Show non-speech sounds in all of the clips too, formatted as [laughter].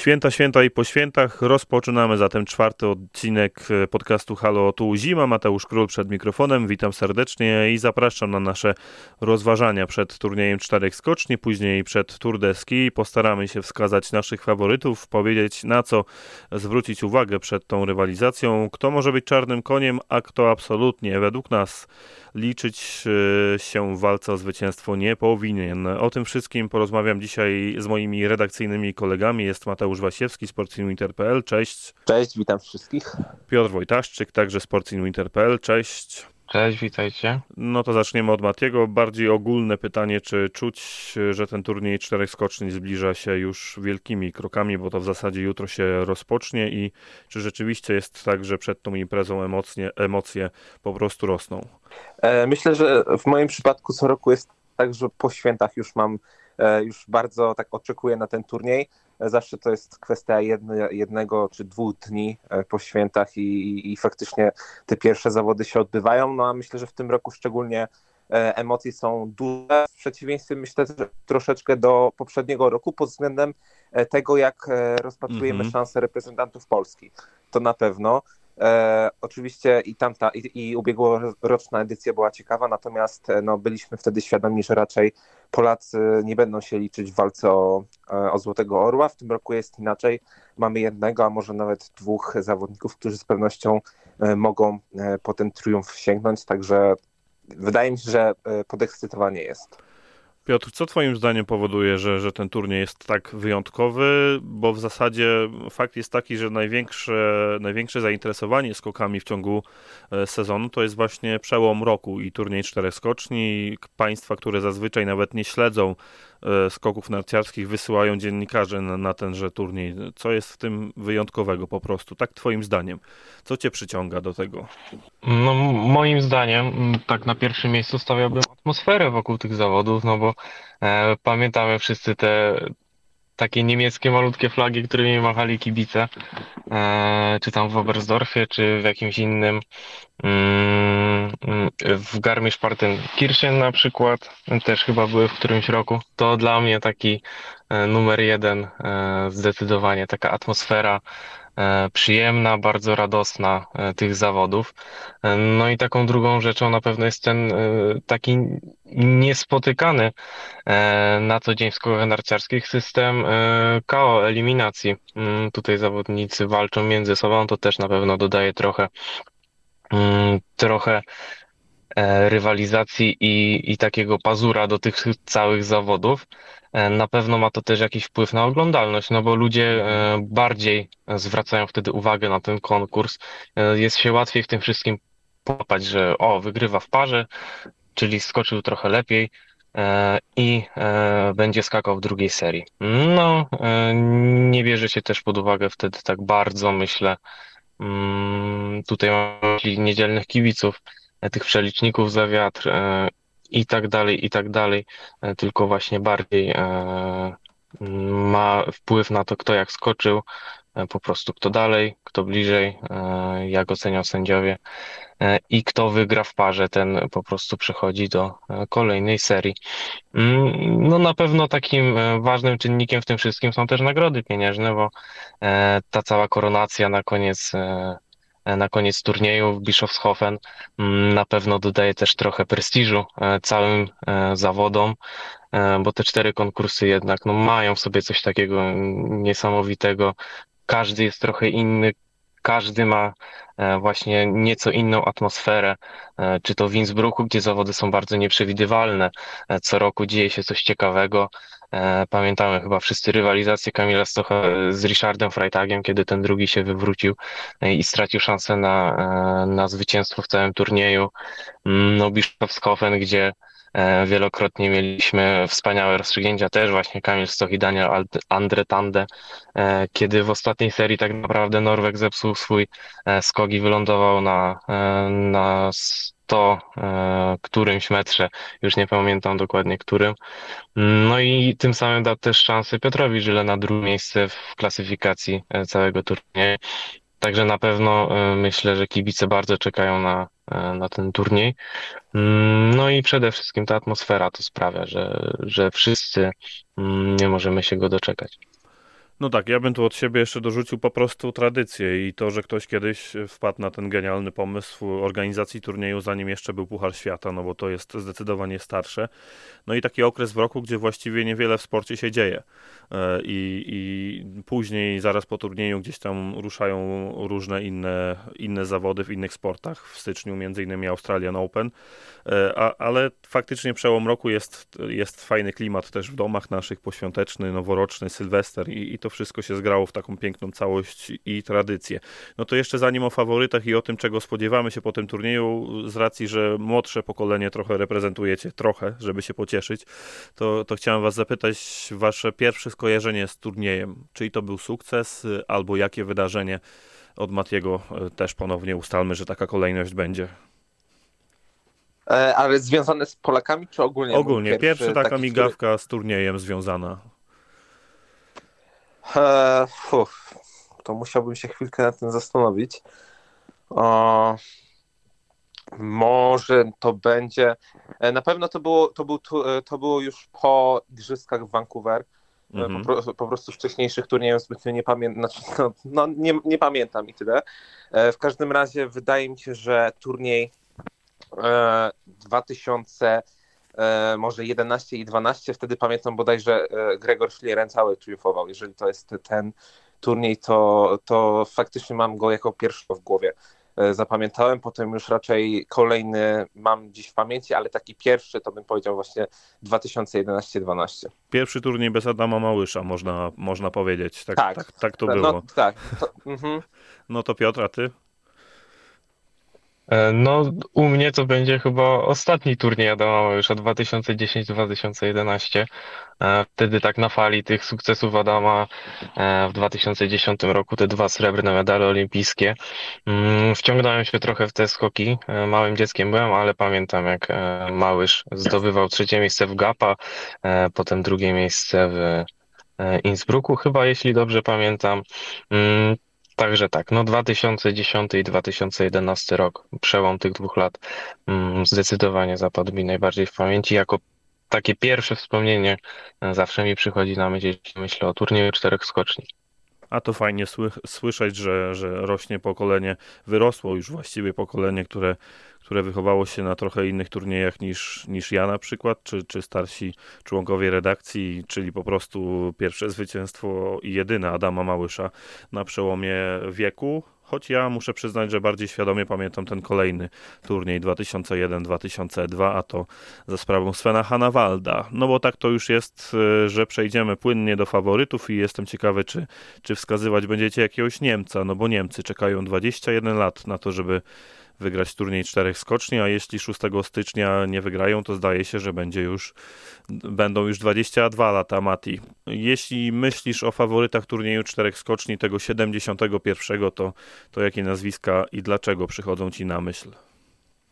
Święta, święta i po świętach rozpoczynamy zatem czwarty odcinek e, podcastu Halo Tu Zima. Mateusz Król przed mikrofonem. Witam serdecznie i zapraszam na nasze rozważania przed turniejem czterech skoczni, później przed Tour de Ski. Postaramy się wskazać naszych faworytów, powiedzieć na co zwrócić uwagę przed tą rywalizacją, kto może być czarnym koniem, a kto absolutnie według nas liczyć e, się w walce o zwycięstwo nie powinien. O tym wszystkim porozmawiam dzisiaj z moimi redakcyjnymi kolegami. Jest Mateusz Wasiewski, Sportsinwinter.pl. Cześć. Cześć, witam wszystkich. Piotr Wojtaszczyk, także Sportsinwinter.pl. Cześć. Cześć, witajcie. No to zaczniemy od Matiego. Bardziej ogólne pytanie, czy czuć, że ten turniej czterech skoczni zbliża się już wielkimi krokami, bo to w zasadzie jutro się rozpocznie i czy rzeczywiście jest tak, że przed tą imprezą emocje, emocje po prostu rosną? E, myślę, że w moim przypadku co roku jest tak, że po świętach już mam, e, już bardzo tak oczekuję na ten turniej. E, zawsze to jest kwestia jedne, jednego czy dwóch dni po świętach i, i faktycznie te pierwsze zawody się odbywają. No a myślę, że w tym roku szczególnie emocje są duże. W przeciwieństwie myślę troszeczkę do poprzedniego roku pod względem tego, jak rozpatrujemy mm -hmm. szanse reprezentantów Polski. To na pewno. E, oczywiście i tamta, i, i ubiegłoroczna edycja była ciekawa, natomiast e, no, byliśmy wtedy świadomi, że raczej Polacy nie będą się liczyć w walce o, e, o Złotego Orła. W tym roku jest inaczej. Mamy jednego, a może nawet dwóch zawodników, którzy z pewnością e, mogą po ten triumf sięgnąć, także wydaje mi się, że podekscytowanie jest. Piotr, co Twoim zdaniem powoduje, że, że ten turniej jest tak wyjątkowy? Bo w zasadzie fakt jest taki, że największe, największe zainteresowanie skokami w ciągu e, sezonu to jest właśnie przełom roku i turniej czterech skoczni. Państwa, które zazwyczaj nawet nie śledzą skoków narciarskich wysyłają dziennikarze na, na tenże turniej. Co jest w tym wyjątkowego po prostu, tak twoim zdaniem? Co cię przyciąga do tego? No, moim zdaniem tak na pierwszym miejscu stawiałbym atmosferę wokół tych zawodów, no bo e, pamiętamy wszyscy te takie niemieckie malutkie flagi, którymi machali kibice, e, czy tam w Oberstdorfie, czy w jakimś innym, mm, w Garmisch-Partenkirchen na przykład, też chyba były w którymś roku. To dla mnie taki e, numer jeden, e, zdecydowanie taka atmosfera przyjemna, bardzo radosna e, tych zawodów. E, no i taką drugą rzeczą na pewno jest ten taki niespotykany na co dzień w skokach narciarskich system KO, eliminacji. Mm, tutaj zawodnicy walczą między sobą, to też na pewno dodaje trochę mm, trochę rywalizacji i, i takiego pazura do tych całych zawodów. E, na pewno ma to też jakiś wpływ na oglądalność, no bo ludzie e, bardziej zwracają wtedy uwagę na ten konkurs. E, jest się łatwiej w tym wszystkim połapać, że o, wygrywa w parze, czyli skoczył trochę lepiej i będzie skakał w drugiej serii. No, nie bierze się też pod uwagę wtedy tak bardzo, myślę, mm, tutaj mam niedzielnych kibiców, tych przeliczników za wiatr i tak dalej, i tak dalej, e, tylko właśnie bardziej e, ma wpływ na to, kto jak skoczył, e, po prostu kto dalej, kto bliżej, jak oceniał sędziowie i kto wygra w parze, ten po prostu przechodzi do kolejnej serii. Mm, no na pewno takim ważnym czynnikiem w tym wszystkim są też nagrody pieniężne, bo ta cała koronacja na koniec E, na koniec turnieju w Bischofshofen mm, na pewno dodaje też trochę prestiżu e, całym e, zawodom, bo te cztery konkursy jednak no, mają w sobie coś takiego niesamowitego. Każdy jest trochę inny, każdy ma właśnie nieco inną atmosferę, czy to w Innsbrucku, gdzie zawody są bardzo nieprzewidywalne, co roku dzieje się coś ciekawego, E, pamiętamy chyba wszyscy rywalizację Kamila Stocha z Richardem Freitagiem, kiedy ten drugi się wywrócił e, i stracił szansę na, e, na zwycięstwo w całym turnieju. Mm, no, Bischofshofen, gdzie Wielokrotnie mieliśmy wspaniałe rozstrzygnięcia też właśnie Kamil Stoch i Daniel Andre Tande, kiedy w ostatniej serii tak naprawdę Norweg zepsuł swój skok i wylądował na, na to e, którymś metrze, już nie pamiętam dokładnie którym. No i tym samym dał też szansę Piotrowi Żyle na drugie miejsce w klasyfikacji e, całego turnieju. Także na pewno e, myślę, że kibice bardzo czekają na, na ten turniej. Mm, no i przede wszystkim ta atmosfera to sprawia, że, że wszyscy mm, nie możemy się go doczekać. No tak, ja bym tu od siebie jeszcze dorzucił po prostu tradycję i to, że ktoś kiedyś wpadł na ten genialny pomysł organizacji turnieju, zanim jeszcze był Puchar Świata, no bo to jest zdecydowanie starsze. No i taki okres w roku, gdzie właściwie niewiele w sporcie się dzieje. E, I, i później, zaraz po turnieju, gdzieś tam ruszają różne inne, inne zawody w innych sportach. W styczniu między innymi Australian Open. E, a, ale faktycznie przełom roku jest, jest fajny klimat też w domach naszych, poświąteczny, noworoczny, sylwester i, i to wszystko się zgrało w taką piękną całość i tradycję. No to jeszcze zanim o faworytach i o tym, czego spodziewamy się po tym turnieju, z racji, że młodsze pokolenie trochę reprezentujecie, trochę, żeby się pocieszyć, to, to chciałem was zapytać, wasze pierwsze skojarzenie z turniejem, czyli to był sukces, albo jakie wydarzenie od Matiego e, też ponownie ustalmy, że taka kolejność będzie. E, ale związane z Polakami, czy ogólnie? Ogólnie, pierwszy, pierwszy taka migawka który... z turniejem związana. E, to musiałbym się chwilkę na tym zastanowić. O, może to będzie. E, na pewno to było, to, był, to było już po igrzyskach w Vancouver. -hmm. po, po, prostu wcześniejszych turniejów zbytnio nie pamiętam, znaczy, no, no, nie, nie pamiętam i tyle. W każdym razie wydaje mi się, że turniej 2000 e, może 11 i 12, wtedy pamiętam bodajże e, Gregor Schlierencały triumfował. Jeżeli to jest ten turniej, to, to faktycznie mam go jako pierwszy w głowie. E, zapamiętałem, potem już raczej kolejny mam dziś w pamięci, ale taki pierwszy to bym powiedział właśnie 2011-12. Pierwszy turniej bez Adama Małysza, można, można powiedzieć. Tak, tak, tak, tak to no, było. Tak, to, mhm. No to Piotr, a ty? E, no, u mnie to będzie chyba ostatni turniej Adama już od 2010-2011. E, wtedy tak na fali tych sukcesów Adama e, w 2010 roku te dwa srebrne medale olimpijskie. Mm, wciągnąłem się trochę w te skoki. Małym dzieckiem byłem, ale pamiętam jak Małysz zdobywał trzecie miejsce w Gapa, potem drugie miejsce w Innsbrucku chyba, jeśli dobrze pamiętam. Także tak, no 2010 i 2011 rok, przełom tych dwóch lat mm, zdecydowanie zapadł mi najbardziej w pamięci. Jako takie pierwsze wspomnienie e, zawsze mi przychodzi na myśl, jeśli myślę o turnieju czterech skoczni. A to fajnie słyszeć, że, że rośnie pokolenie, wyrosło już właściwie pokolenie, które które wychowało się na trochę innych turniejach niż, niż ja na przykład, czy, czy starsi członkowie redakcji, czyli po prostu pierwsze zwycięstwo i jedyne Adama Małysza na przełomie wieku. Choć ja muszę przyznać, że bardziej świadomie pamiętam ten kolejny turniej 2001-2002, a to za sprawą Svena Hanawalda. No bo tak to już jest, e, że przejdziemy płynnie do faworytów i jestem ciekawy, czy, czy wskazywać będziecie jakiegoś Niemca, no bo Niemcy czekają 21 lat na to, żeby wygrać turniej czterech skoczni, a jeśli 6 stycznia nie wygrają, to zdaje się, że będzie już, będą już 22 lata Mati. Jeśli myślisz o faworytach turnieju czterech skoczni tego 71, to, to jakie nazwiska i dlaczego przychodzą ci na myśl?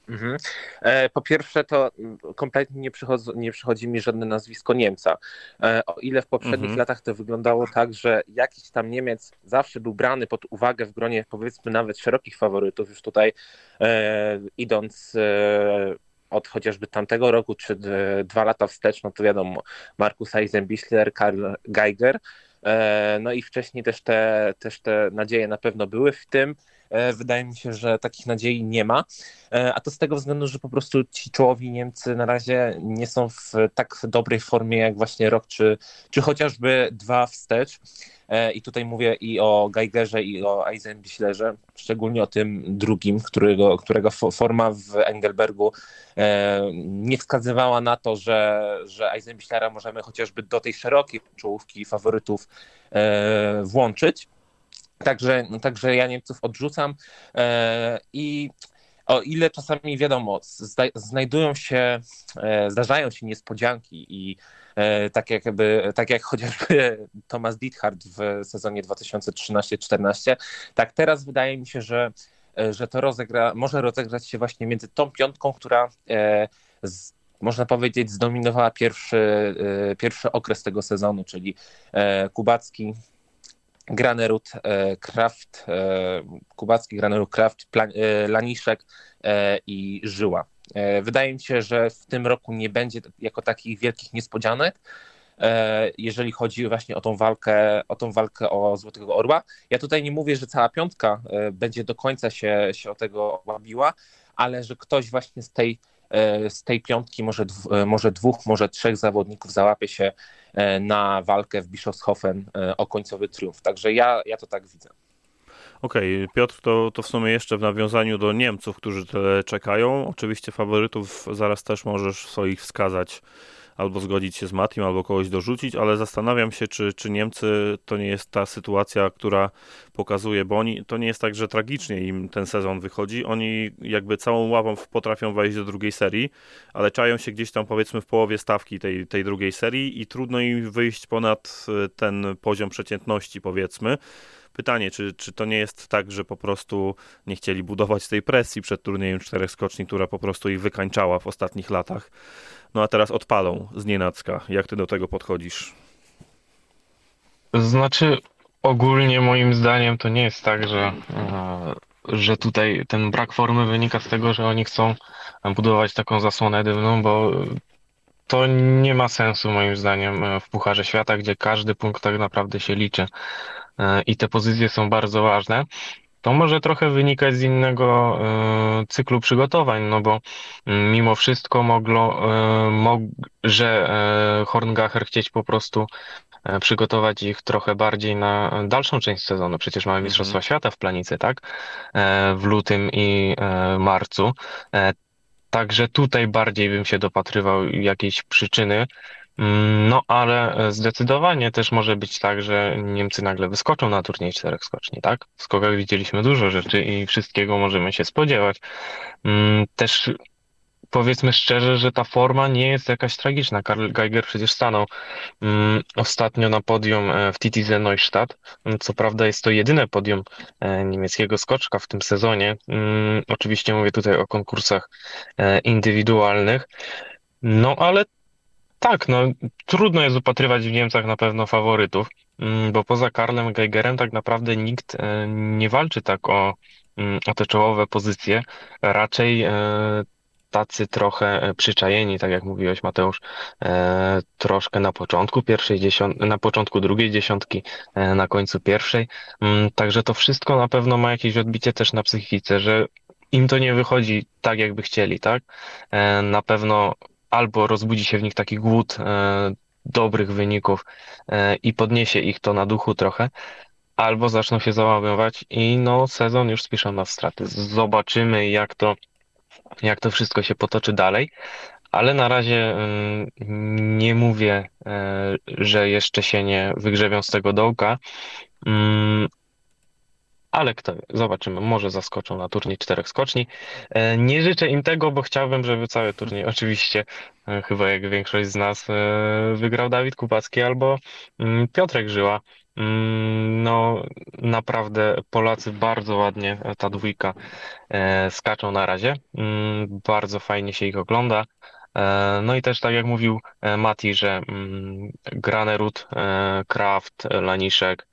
Mhm. E, po pierwsze, to kompletnie nie, przychodzi, nie przychodzi mi żadne nazwisko Niemca. E, o ile w poprzednich mhm. latach to wyglądało tak, że jakiś tam Niemiec zawsze był brany pod uwagę w gronie powiedzmy nawet szerokich faworytów, już tutaj e, idąc e, od chociażby tamtego roku, czy dwa lata wstecz, no to wiadomo, Markus Eisenbichler, Karl Geiger, e, no i wcześniej też te, też te nadzieje na pewno były w tym, E, wydaje mi się, że takich nadziei nie ma. E, a to z tego względu, że po prostu ci czołowi Niemcy na razie nie są w tak dobrej formie jak właśnie rok czy, czy chociażby dwa wstecz. E, I tutaj mówię i o Geigerze, i o Eisenbichlerze, szczególnie o tym drugim, którego, którego forma w Engelbergu nie wskazywała na to, że, że Eisenbichlera możemy chociażby do tej szerokiej czołówki faworytów włączyć. Także, także ja Niemców odrzucam. E, i o ile czasami wiadomo, znajdują się, e, zdarzają się niespodzianki i e, tak, jakby, tak jak chociażby [laughs] Thomas Diethard w sezonie 2013-14, tak teraz wydaje mi się, że, że to rozegra, może rozegrać się właśnie między tą piątką, która z, można powiedzieć, zdominowała pierwszy, pierwszy okres tego sezonu, czyli Kubacki, Granerud, e, Kraft, e, Kubacki, Granerud, Kraft, e, Laniszek i Żyła. Wydaje mi się, że w tym roku nie będzie jako takich wielkich niespodzianek. jeżeli chodzi właśnie o tą walkę, o tą walkę o Złotego Orła. Ja tutaj nie mówię, że cała piątka będzie do końca się, się o tego łabiła, ale że ktoś właśnie z tej, z tej piątki, może, może dwóch, może trzech zawodników załapie się na walkę w Bischofshofen o końcowy triumf. Także ja, ja to tak widzę. Okej, okay, Piotr, to, to w sumie jeszcze w nawiązaniu do Niemców, którzy tyle czekają. Oczywiście faworytów zaraz też możesz swoich wskazać albo zgodzić się z Matim, albo kogoś dorzucić, ale zastanawiam się, czy, czy Niemcy to nie jest ta sytuacja, która pokazuje, bo oni, to nie jest tak, że tragicznie im ten sezon wychodzi, oni jakby całą ławą potrafią wejść do drugiej serii, ale czają się gdzieś tam powiedzmy w połowie stawki tej, tej drugiej serii i trudno im wyjść ponad e, ten poziom przeciętności powiedzmy. Pytanie, czy, czy to nie jest tak, że po prostu nie chcieli budować tej presji przed turniejem czterech skoczni, która po prostu ich wykańczała w ostatnich latach, no a teraz odpalą z nienacka. Jak ty do tego podchodzisz? Znaczy, ogólnie moim zdaniem to nie jest tak, że, e, że tutaj ten brak formy wynika z tego, że oni chcą budować taką zasłonę dymną, bo to nie ma sensu moim zdaniem e, w Pucharze Świata, gdzie każdy punkt tak naprawdę się liczy i te pozycje są bardzo ważne. To może trochę wynikać z innego e, cyklu przygotowań, no bo mm, mimo wszystko mogło, mog, że Horngacher chcieć po prostu przygotować ich trochę bardziej na dalszą część sezonu. Przecież mamy Mistrzostwa mhm. Świata w planicy, tak? W lutym i marcu. Także tutaj bardziej bym się dopatrywał jakiejś przyczyny. Mm, no, ale zdecydowanie też może być tak, że Niemcy nagle wyskoczą na turniej czterech skoczni, tak? W skokach widzieliśmy dużo rzeczy i wszystkiego możemy się spodziewać. Mm, też powiedzmy szczerze, że ta forma nie jest jakaś tragiczna. Karl Geiger przecież stanął um, ostatnio na podium e, w TTZ Neustadt. Mm, co prawda jest to jedyne podium e, niemieckiego skoczka w tym sezonie. Oczywiście mówię tutaj o konkursach e, indywidualnych. No ale tak, no trudno jest upatrywać w Niemcach na pewno faworytów, um, bo poza Karlem Geigerem tak naprawdę nikt nie walczy tak o, o te czołowe pozycje. Raczej tacy trochę e, przyczajeni, tak jak mówiłeś Mateusz, e, troszkę na początku pierwszej dziesiątki, na początku drugiej dziesiątki, e, na końcu pierwszej. Mm, także to wszystko na pewno ma jakieś odbicie też na psychice, że im to nie wychodzi tak, jakby chcieli, tak? Na pewno albo rozbudzi się w nich taki głód dobrych wyników i podniesie ich to na duchu trochę, albo zaczną się załamywać i no sezon już spiszą na straty. Zobaczymy jak to jak to wszystko się potoczy dalej. Ale na razie mm, nie mówię, e, że jeszcze się nie wygrzebią z tego dołka. Ale kto wie, zobaczymy, może zaskoczą na turniej czterech skoczni. E, nie życzę im tego, bo chciałbym, żeby cały turniej, [laughs] oczywiście, e, chyba jak większość z nas, wygrał Dawid Kupacki albo mm, Piotrek Żyła. Mm, no, naprawdę Polacy bardzo ładnie, e, ta dwójka e, skaczą na razie. Mm, bardzo fajnie się ich ogląda. E, no i też tak jak mówił Mati, że Granerud, Kraft, Laniszek.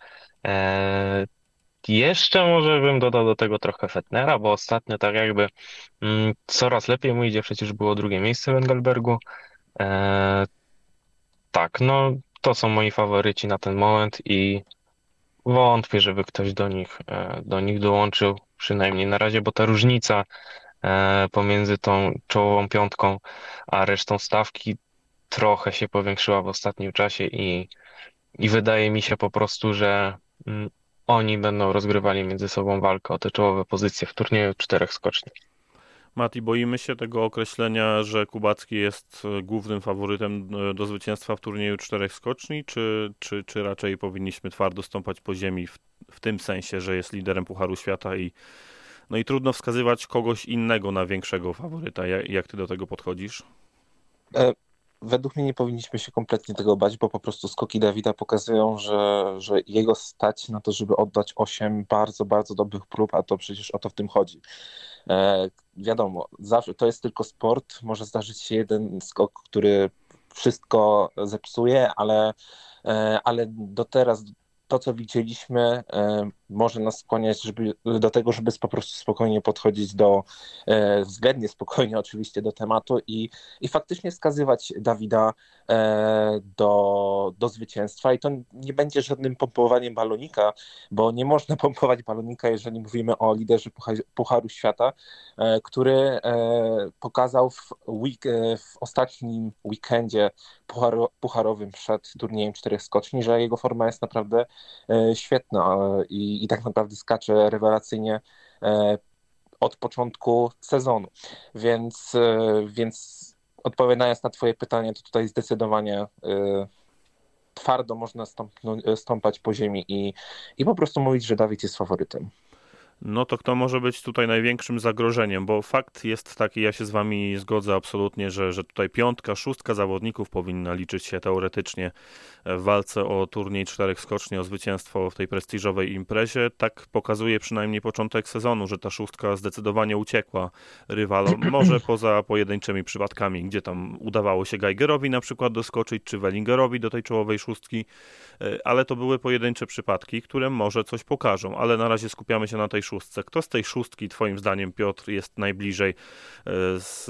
Jeszcze może bym dodał do tego trochę Fetnera, bo ostatnio tak jakby coraz lepiej mu idzie, przecież było drugie miejsce w Engelbergu. Tak, no to są moi faworyci na ten moment i wątpię, żeby ktoś do nich, e, do nich dołączył, przynajmniej na razie, bo ta różnica e, pomiędzy tą czołową piątką a resztą stawki trochę się powiększyła w ostatnim czasie i, i wydaje mi się po prostu, że mm, oni będą rozgrywali między sobą walkę o te czołowe pozycje w turnieju czterech skoczni. Mati, boimy się tego określenia, że Kubacki jest e, głównym faworytem e, do zwycięstwa w turnieju czterech skoczni, czy, czy, czy raczej powinniśmy twardo stąpać po ziemi w, w tym sensie, że jest liderem Pucharu Świata i no i trudno wskazywać kogoś innego na większego faworyta. Jak, jak ty do tego podchodzisz? Według mnie nie powinniśmy się kompletnie tego bać, bo po prostu skoki Dawida pokazują, że, że jego stać na to, żeby oddać 8 bardzo, bardzo dobrych prób, a to przecież o to w tym chodzi. E, wiadomo, zawsze to jest tylko sport, może zdarzyć się jeden skok, który wszystko zepsuje, ale, e, ale do teraz to, co widzieliśmy, e, może nas skłaniać żeby, do tego, żeby po prostu spokojnie podchodzić do, e, względnie spokojnie oczywiście do tematu i, i faktycznie skazywać Dawida e, do, do zwycięstwa. I to nie będzie żadnym pompowaniem balonika, bo nie można [laughs] pompować balonika, jeżeli mówimy o liderze Pucharu Świata, e, który e, pokazał w, week, e, w ostatnim weekendzie pucharo, pucharowym przed turniejem czterech skoczni, że jego forma jest naprawdę e, świetna i, i tak naprawdę skacze rewelacyjnie od początku sezonu. Więc, więc odpowiadając na Twoje pytanie, to tutaj zdecydowanie twardo można stąpać po ziemi i, i po prostu mówić, że Dawid jest faworytem no to kto może być tutaj największym zagrożeniem? Bo fakt jest taki, ja się z wami zgodzę absolutnie, że, że tutaj piątka, szóstka zawodników powinna liczyć się teoretycznie w walce o turniej czterech skoczni, o zwycięstwo w tej prestiżowej imprezie. Tak pokazuje przynajmniej początek sezonu, że ta szóstka zdecydowanie uciekła rywalom. [clears throat] Może poza pojedynczymi przypadkami, gdzie tam udawało się Geigerowi na przykład doskoczyć, czy Wellingerowi do tej czołowej szóstki, ale to były pojedyncze przypadki, które może coś pokażą, ale na razie skupiamy się na tej szóstce. Kto z tej szóstki, Twoim zdaniem, Piotr, jest najbliżej e, z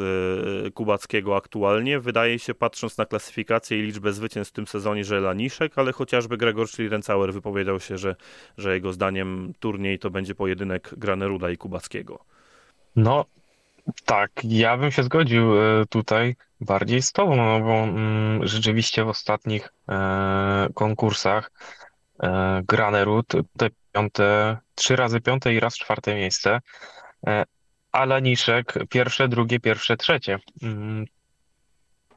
e, Kubackiego aktualnie? Wydaje się, patrząc na klasyfikację i liczbę zwycięstw w tym sezonie, że Laniszek, ale chociażby Gregor Schlierencauer wypowiedział się, że, że jego zdaniem turniej to będzie pojedynek Graneruda i Kubackiego. No, tak, ja bym się zgodził e, tutaj bardziej z Tobą, no bo mm, rzeczywiście w ostatnich konkursach Granerud te piąte, trzy razy piąte i raz czwarte miejsce. E, a Laniszek pierwsze, drugie, pierwsze, trzecie. Mm,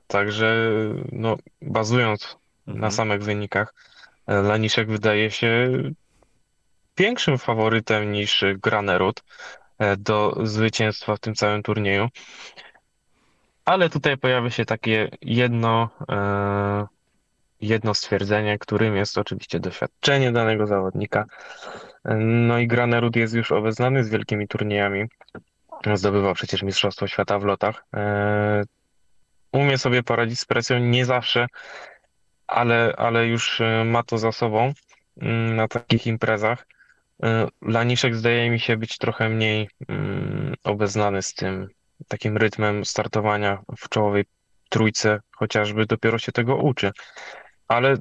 także no, bazując mhm. na samych wynikach, e, Laniszek wydaje się większym faworytem niż Granerud e, do zwycięstwa w tym całym turnieju. Ale tutaj pojawia się takie jedno, jedno stwierdzenie, którym jest oczywiście doświadczenie danego zawodnika. No i Granerud jest już obeznany z wielkimi turniejami. Zdobywał przecież Mistrzostwo Świata w lotach. E, umie sobie poradzić z presją, nie zawsze, ale, ale już e, ma to za sobą mm, na takich imprezach. E, Laniszek zdaje mi się być trochę mniej mm, obeznany z tym takim rytmem startowania w czołowej trójce, chociażby dopiero się tego uczy ale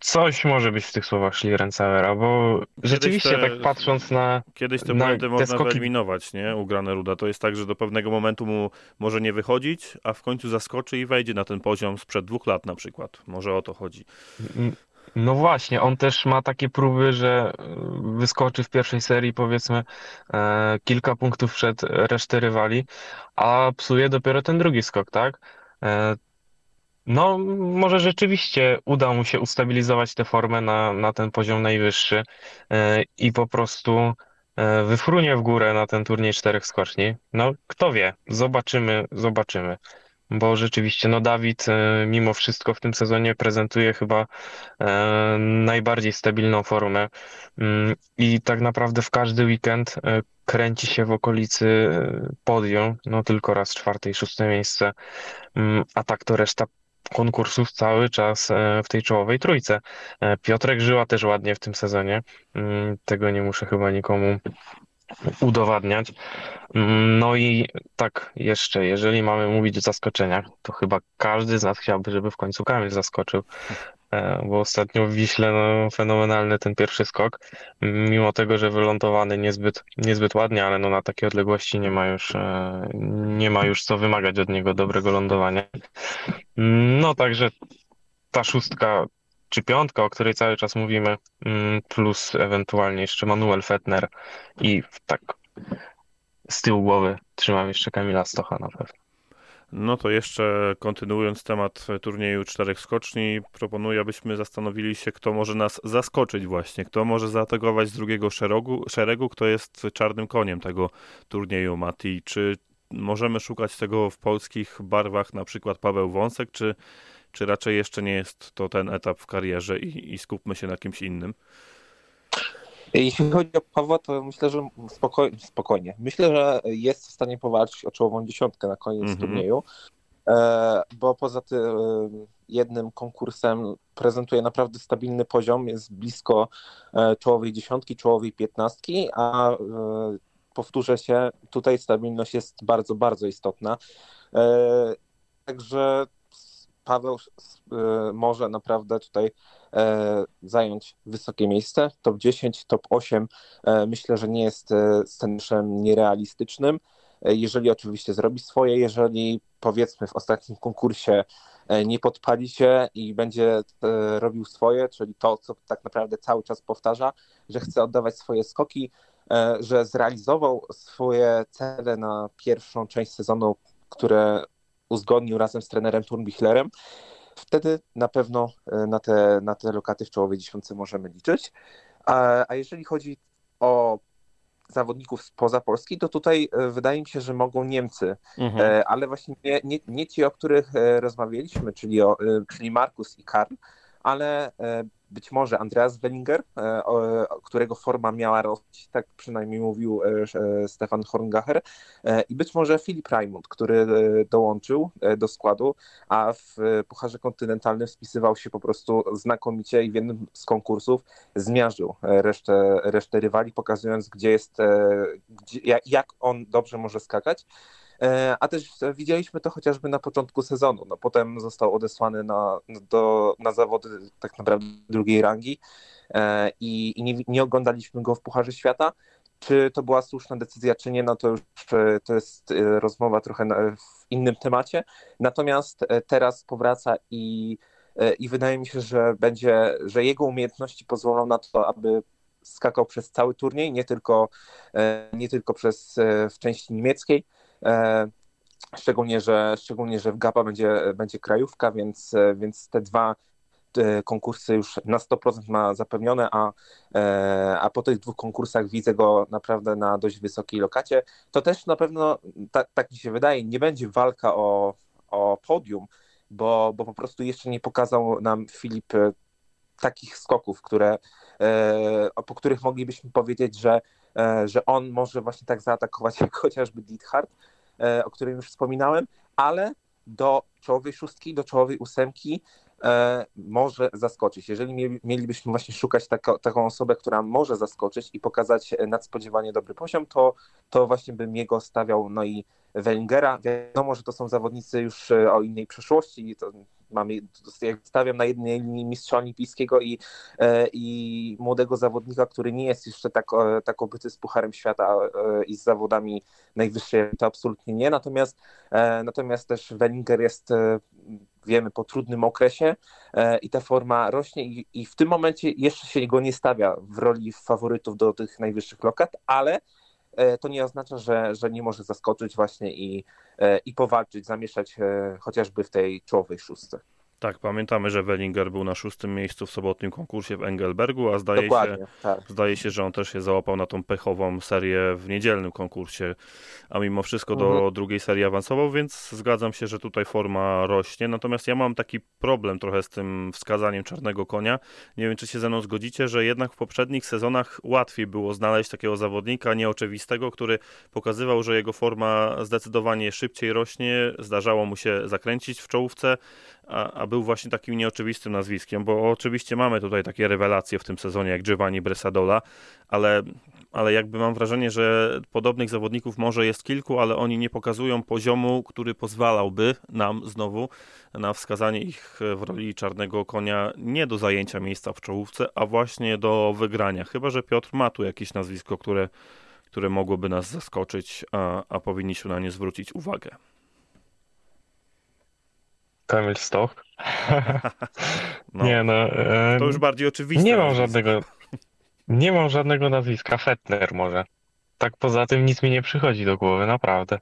coś może być w tych słowach Schlierenzauera, bo rzeczywiście te, tak patrząc na Kiedyś te na momenty te można skoki... wyeliminować, nie? U Graneruda. To jest tak, że do pewnego momentu mu może nie wychodzić, a w końcu zaskoczy i wejdzie na ten poziom sprzed dwóch lat na przykład. Może o to chodzi. No właśnie, on też ma takie próby, że wyskoczy w pierwszej serii powiedzmy e, kilka punktów przed resztę rywali, a psuje dopiero ten drugi skok, tak? E, no, może rzeczywiście uda mu się ustabilizować tę formę na, na ten poziom najwyższy e, i po prostu e, wyfrunie w górę na ten turniej czterech skoczni. No, kto wie, zobaczymy, zobaczymy. Bo rzeczywiście, no Dawid e, mimo wszystko w tym sezonie prezentuje chyba najbardziej stabilną formę mm, i tak naprawdę w każdy weekend kręci się w okolicy podium, no tylko raz czwarte i szóste miejsce, mm, a tak to reszta konkursów cały czas e, w tej czołowej trójce. E, Piotrek Żyła też ładnie w tym sezonie. Mm, tego nie muszę chyba nikomu udowadniać. Mm, no i tak jeszcze, jeżeli mamy mówić o zaskoczeniach, to chyba każdy z nas chciałby, żeby w końcu Kamil zaskoczył. E, bo ostatnio w Wiśle no, fenomenalny ten pierwszy skok, mimo tego, że wylądowany niezbyt, niezbyt ładnie, ale no, na takiej odległości nie ma już e, nie ma już co wymagać od niego dobrego lądowania. No także ta szóstka czy piątka, o której cały czas mówimy, mm, plus ewentualnie jeszcze Manuel Fettner i tak z tyłu głowy trzymam jeszcze Kamila Stocha na pewno. No to jeszcze kontynuując temat turnieju czterech skoczni, proponuję, abyśmy zastanowili się, kto może nas zaskoczyć właśnie, kto może zaatakować z drugiego szeregu, szeregu kto jest czarnym koniem tego turnieju, Mati. Czy możemy szukać tego w polskich barwach, na przykład Paweł Wąsek, czy, czy raczej jeszcze nie jest to ten etap w karierze i, i skupmy się na kimś innym? Jeśli chodzi o Pawła, to myślę, że spokojnie, spokojnie. Myślę, że jest w stanie powalczyć o czołową dziesiątkę na koniec mm -hmm. turnieju. bo poza tym jednym konkursem prezentuje naprawdę stabilny poziom, jest blisko czołowej dziesiątki, czołowej piętnastki, a powtórzę się, tutaj stabilność jest bardzo, bardzo istotna. Także Paweł może naprawdę tutaj zająć wysokie miejsce. Top 10, top 8 myślę, że nie jest scenariuszem nierealistycznym jeżeli oczywiście zrobi swoje, jeżeli powiedzmy w ostatnim konkursie e, nie podpali się i będzie e, robił swoje, czyli to, co tak naprawdę cały czas powtarza, że chce oddawać swoje skoki, e, że zrealizował swoje cele na pierwszą część sezonu, które uzgodnił razem z trenerem Turnbichlerem, wtedy na pewno na te, na te lokaty w czołowej dziesiątce możemy liczyć. A, a jeżeli chodzi o zawodników spoza Polski, to tutaj e, wydaje mi się, że mogą Niemcy, mhm. E, ale właśnie nie, nie, nie, ci, o których e, rozmawialiśmy, czyli, o, czyli Markus i Karl, ale być może Andreas Wellinger, e, którego forma miała rosnąć, tak przynajmniej mówił e, e, Stefan Horngacher, i być może Filip Raimund, który dołączył do składu, a w Pucharze Kontynentalnym spisywał się po prostu znakomicie i w jednym z konkursów zmiażdżył resztę, resztę rywali, pokazując, gdzie jest, gdzie, jak on dobrze może skakać. E, a też widzieliśmy to chociażby na początku sezonu. No, potem został odesłany na, do, na zawody tak naprawdę drugiej rangi e, i, i nie, nie oglądaliśmy go w Pucharze Świata. Czy to była słuszna decyzja, czy nie, no to już e, to jest rozmowa trochę w innym temacie. Natomiast teraz powraca i, i wydaje mi się, że będzie, że jego umiejętności pozwolą na to, aby skakał przez cały turniej, nie tylko, nie tylko przez w części niemieckiej. E, szczególnie, że, szczególnie, że w GAPA będzie, będzie krajówka, więc, więc te dwa konkursy już na 100% ma zapewnione, a, e, a po tych dwóch konkursach widzę go naprawdę na dość wysokiej lokacie. To też na pewno, tak, tak mi się wydaje, nie będzie walka o, o podium, bo, bo po prostu jeszcze nie pokazał nam Filip e, takich skoków, które, po których moglibyśmy powiedzieć, że E, że on może właśnie tak zaatakować jak chociażby Dithard, e, o którym już wspominałem, ale do czołowej szóstki, do czołowej ósemki e, może zaskoczyć. Jeżeli mielibyśmy właśnie szukać tako, taką osobę, która może zaskoczyć i pokazać nadspodziewanie dobry poziom, to, to właśnie bym jego stawiał, no i Wellingera. Wiadomo, że to są zawodnicy już o innej przeszłości, to mamy, stawiam na jednej linii mistrza olimpijskiego i, e, i młodego zawodnika, który nie jest jeszcze tak, e, tak obyty z Pucharem Świata e, i z zawodami najwyższej, to absolutnie nie. Natomiast, natomiast też Wellinger jest wiemy, po trudnym okresie i ta forma rośnie i, i, w tym momencie jeszcze się go nie stawia w roli faworytów do tych najwyższych lokat, ale to nie oznacza, że, że nie może zaskoczyć właśnie i, e, i powalczyć, zamieszać e, chociażby w tej czołowej szóstce. Tak, pamiętamy, że Wellinger był na szóstym miejscu w sobotnim konkursie w Engelbergu, a zdaje się, tak. zdaje się, że on też się załapał na tą pechową serię w niedzielnym konkursie, a mimo wszystko do mhm. drugiej serii awansował, więc zgadzam się, że tutaj forma rośnie. Natomiast ja mam taki problem trochę z tym wskazaniem czarnego konia. Nie wiem, czy się ze mną zgodzicie, że jednak w poprzednich sezonach łatwiej było znaleźć takiego zawodnika nieoczywistego, który pokazywał, że jego forma zdecydowanie szybciej rośnie, zdarzało mu się zakręcić w czołówce, a, a, był właśnie takim nieoczywistym nazwiskiem, bo oczywiście mamy tutaj takie rewelacje w tym sezonie jak Giovanni Bresadola, ale, ale jakby mam wrażenie, że podobnych zawodników może jest kilku, ale oni nie pokazują poziomu, który pozwalałby nam znowu na wskazanie ich w roli czarnego konia nie do zajęcia miejsca w czołówce, a właśnie do wygrania. Chyba, że Piotr ma tu jakieś nazwisko, które, które mogłoby nas zaskoczyć, a, a powinniśmy na nie zwrócić uwagę. Kamil Stoch. [laughs] No, nie no. To już bardziej oczywiste. Nie mam żadnego. Nie mam żadnego nazwiska. Fetner może. Tak poza tym nic mi nie przychodzi do głowy, naprawdę.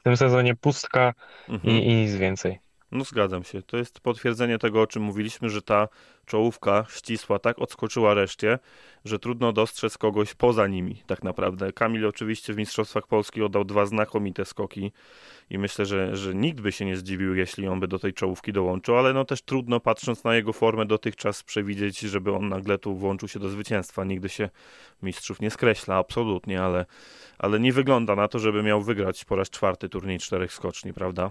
W tym sezonie pustka mhm. i, i nic więcej. No zgadzam się. To jest potwierdzenie tego, o czym mówiliśmy, że ta czołówka ścisła tak odskoczyła reszcie, że trudno dostrzec kogoś poza nimi tak naprawdę. Kamil oczywiście w Mistrzostwach Polski oddał dwa znakomite skoki i myślę, że, że nikt by się nie zdziwił, jeśli on by do tej czołówki dołączył, ale no też trudno patrząc na jego formę dotychczas przewidzieć, żeby on nagle tu włączył się do zwycięstwa. Nigdy się mistrzów nie skreśla, absolutnie, ale, ale nie wygląda na to, żeby miał wygrać po raz czwarty turniej czterech skoczni, prawda?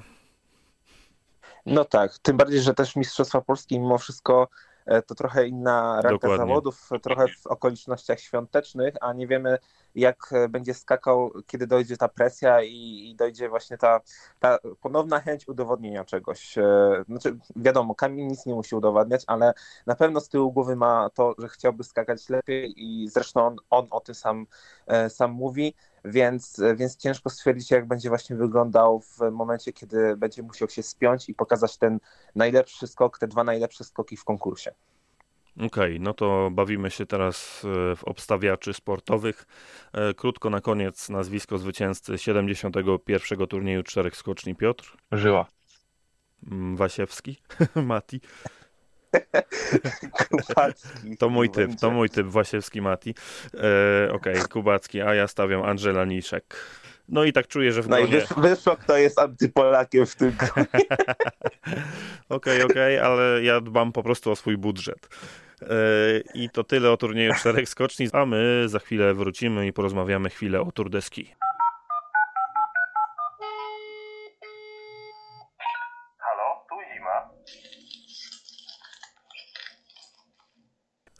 No tak, tym bardziej, że też Mistrzostwa Polski mimo wszystko E, to trochę inna ranka Dokładnie. zawodów, trochę w okolicznościach świątecznych, a nie wiemy jak e, będzie skakał, kiedy dojdzie ta presja i, i dojdzie właśnie ta, ta ponowna chęć udowodnienia czegoś. E, znaczy, wiadomo, Kamil nic nie musi udowadniać, ale na pewno z tyłu głowy ma to, że chciałby skakać lepiej i zresztą on, on o tym sam, sam mówi więc, więc ciężko stwierdzić, jak będzie właśnie wyglądał w momencie, kiedy będzie musiał się spiąć i pokazać ten najlepszy skok, te dwa najlepsze skoki w konkursie. Okej, okay, no to bawimy się teraz e, w obstawiaczy sportowych. E, krótko na koniec nazwisko zwycięzcy 71. turnieju czterech skoczni Piotr. Żyła. Mm, Wasiewski, [laughs] Mati. [laughs] Kubacki. To mój typ, to mój typ, Wasiewski Mati. E, Okej, okay, [laughs] Kubacki, a ja stawiam Angela Niszek. No i tak czuję, że w No gronie... i wyszło, kto jest antypolakiem w tym [laughs] Okej, okej, okay, okay, ale ja dbam po prostu o swój budżet. E, I to tyle o turnieju czterech skoczni, a my za chwilę wrócimy i porozmawiamy chwilę o Tour de Ski.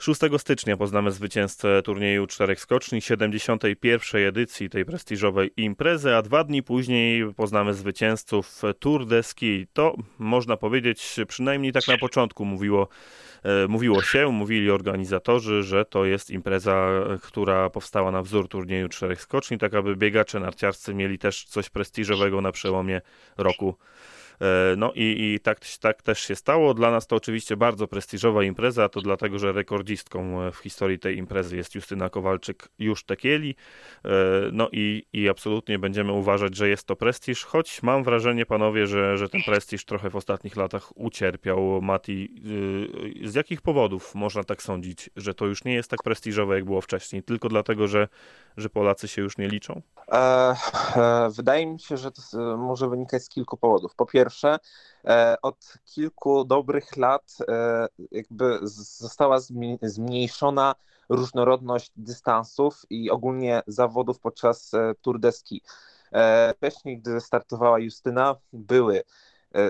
6 stycznia poznamy zwycięzcę turnieju czterech skoczni, 71. edycji tej prestiżowej imprezy, a dwa dni później poznamy zwycięzców Tour de Ski. To można powiedzieć, przynajmniej tak na początku mówiło, e, mówiło się, mówili organizatorzy, że to jest impreza, która powstała na wzór turnieju czterech skoczni, tak aby biegacze narciarscy mieli też coś prestiżowego na przełomie roku E, no i, i tak, tak też się stało. Dla nas to oczywiście bardzo prestiżowa impreza, to dlatego, że rekordzistką e, w historii tej imprezy jest Justyna Kowalczyk już Tekieli. E, no i, i absolutnie będziemy uważać, że jest to prestiż, choć mam wrażenie, panowie, że, że ten prestiż trochę w ostatnich latach ucierpiał. Mati, z jakich powodów można tak sądzić, że to już nie jest tak prestiżowe, jak było wcześniej? Tylko dlatego, że, że Polacy się już nie liczą? E, e, wydaje mi się, że to może wynikać z kilku powodów. Po pierwsze, pierwsze, e, od kilku dobrych lat e, jakby została zmniejszona różnorodność dystansów i ogólnie zawodów podczas e, Tour de Ski. Wcześniej, gdy startowała Justyna, były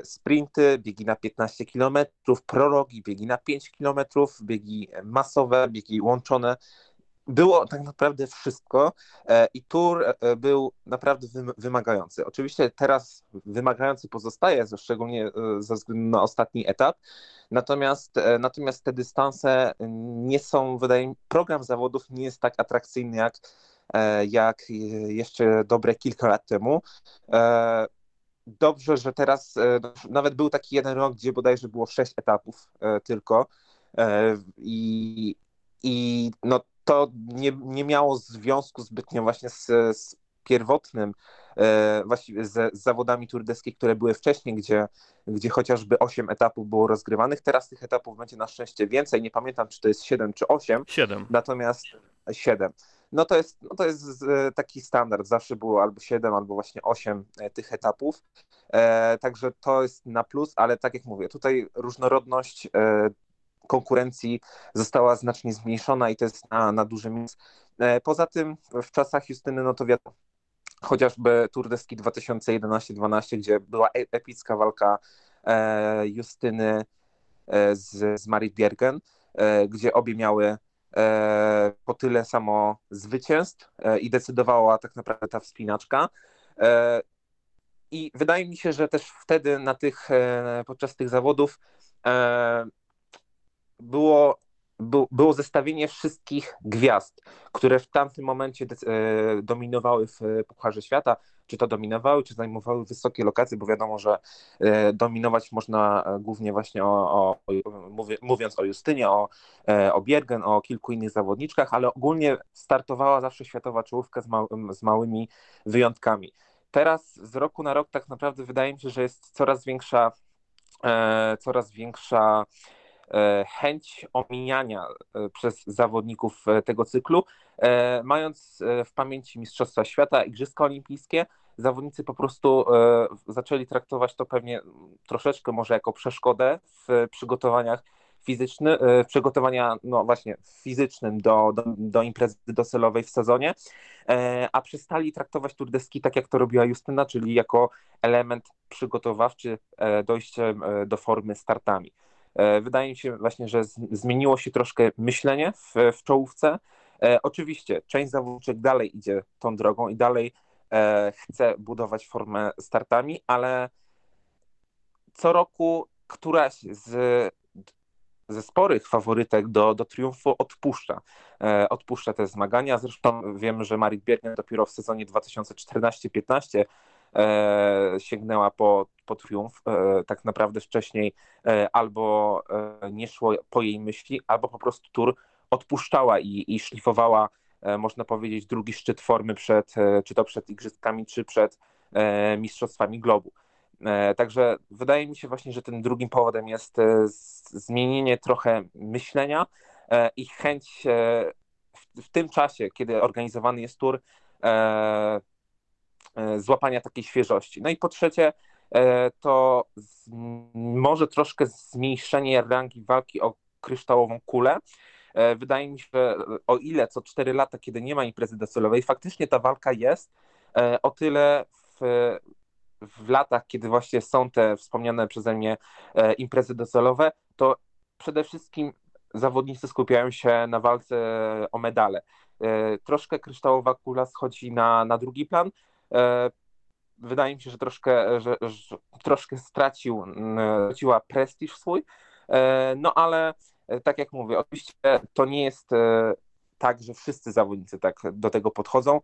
sprinty, biegi na 15 km, prologi, biegi na 5 km, biegi masowe, biegi łączone było tak naprawdę wszystko e, i tour e, był naprawdę wymagający. Oczywiście teraz wymagający pozostaje, szczególnie e, ze względu na ostatni etap, natomiast, natomiast te dystanse nie są, wydaje mi program zawodów nie jest tak atrakcyjny jak, jak jeszcze dobre kilka lat temu. Dobrze, że teraz nawet był taki jeden rok, gdzie bodajże było sześć etapów tylko i, i no to nie, nie miało związku zbytnio właśnie z, z pierwotnym, e, właściwie z, z, zawodami turdeskich, które były wcześniej, gdzie, gdzie chociażby 8 etapów było rozgrywanych. Teraz tych etapów będzie na szczęście więcej. Nie pamiętam, czy to jest 7 czy 8. 7. Natomiast 7. No to jest, no to jest e, taki standard. Zawsze było albo 7, albo właśnie 8 e, tych etapów. E, także to jest na plus, ale tak jak mówię, tutaj różnorodność e, konkurencji została znacznie zmniejszona i to jest na, na duży minus. E, poza tym w czasach Justyny, no to wiadomo, chociażby Tour de Ski 2011-12, gdzie była e, epicka walka e, Justyny z, z Marit gdzie obie miały po tyle samo zwycięstw i decydowała tak naprawdę ta wspinaczka. I wydaje mi się, że też wtedy na tych, podczas tych zawodów było, było zestawienie wszystkich gwiazd, które w tamtym momencie e, dominowały w Pucharze Świata, czy to dominowały, czy zajmowały wysokie lokacje, bo wiadomo, że e, dominować można e, głównie właśnie o, o, mówiąc o Justynie, o, o Biergen, o kilku innych zawodniczkach, ale ogólnie startowała zawsze światowa czołówka z, z małymi wyjątkami. Teraz z roku na rok tak naprawdę wydaje mi się, że jest coraz większa, coraz większa chęć omijania e, przez zawodników e, tego cyklu, mając w pamięci Mistrzostwa Świata, Igrzyska Olimpijskie, zawodnicy po prostu zaczęli traktować to pewnie troszeczkę może jako przeszkodę w przygotowaniach fizyczny, przygotowania no właśnie fizycznym do, do, do imprezy docelowej w sezonie, a przestali traktować Tour de Ski tak jak to robiła Justyna, czyli jako element przygotowawczy dojściem do formy startami. Wydaje mi się właśnie, że zmieniło się troszkę myślenie w, w czołówce. Oczywiście część zawodniczek dalej idzie tą drogą i dalej chce budować formę startami, ale co roku któraś z ze sporych faworytek do, do triumfu odpuszcza. E, odpuszcza te zmagania. Zresztą wiemy, że Marit Biergen dopiero w sezonie 2014-15 e, sięgnęła po, po triumf. E, tak naprawdę wcześniej e, albo e, nie szło po jej myśli, albo po prostu tur odpuszczała i, i szlifowała, e, można powiedzieć, drugi szczyt formy przed, czy to przed Igrzyskami, czy przed Mistrzostwami Globu. E, także wydaje mi się właśnie, że tym drugim powodem jest e, zmienienie trochę myślenia e, i chęć w tym czasie, kiedy organizowany jest tur, złapania takiej świeżości. No i po trzecie, to może troszkę zmniejszenie rangi walki o kryształową kulę. Wydaje mi się, że o ile co 4 lata, kiedy nie ma imprezy docelowej, faktycznie ta walka jest, o tyle w w latach, kiedy właśnie są te wspomniane przeze mnie e, imprezy docelowe, to przede wszystkim zawodnicy skupiają się na walce o medale. E, troszkę kryształowa kula schodzi na, na drugi plan. E, wydaje mi się, że troszkę, że, że troszkę stracił, straciła prestiż swój, no ale tak jak mówię, oczywiście to nie jest tak, że wszyscy zawodnicy tak do tego podchodzą.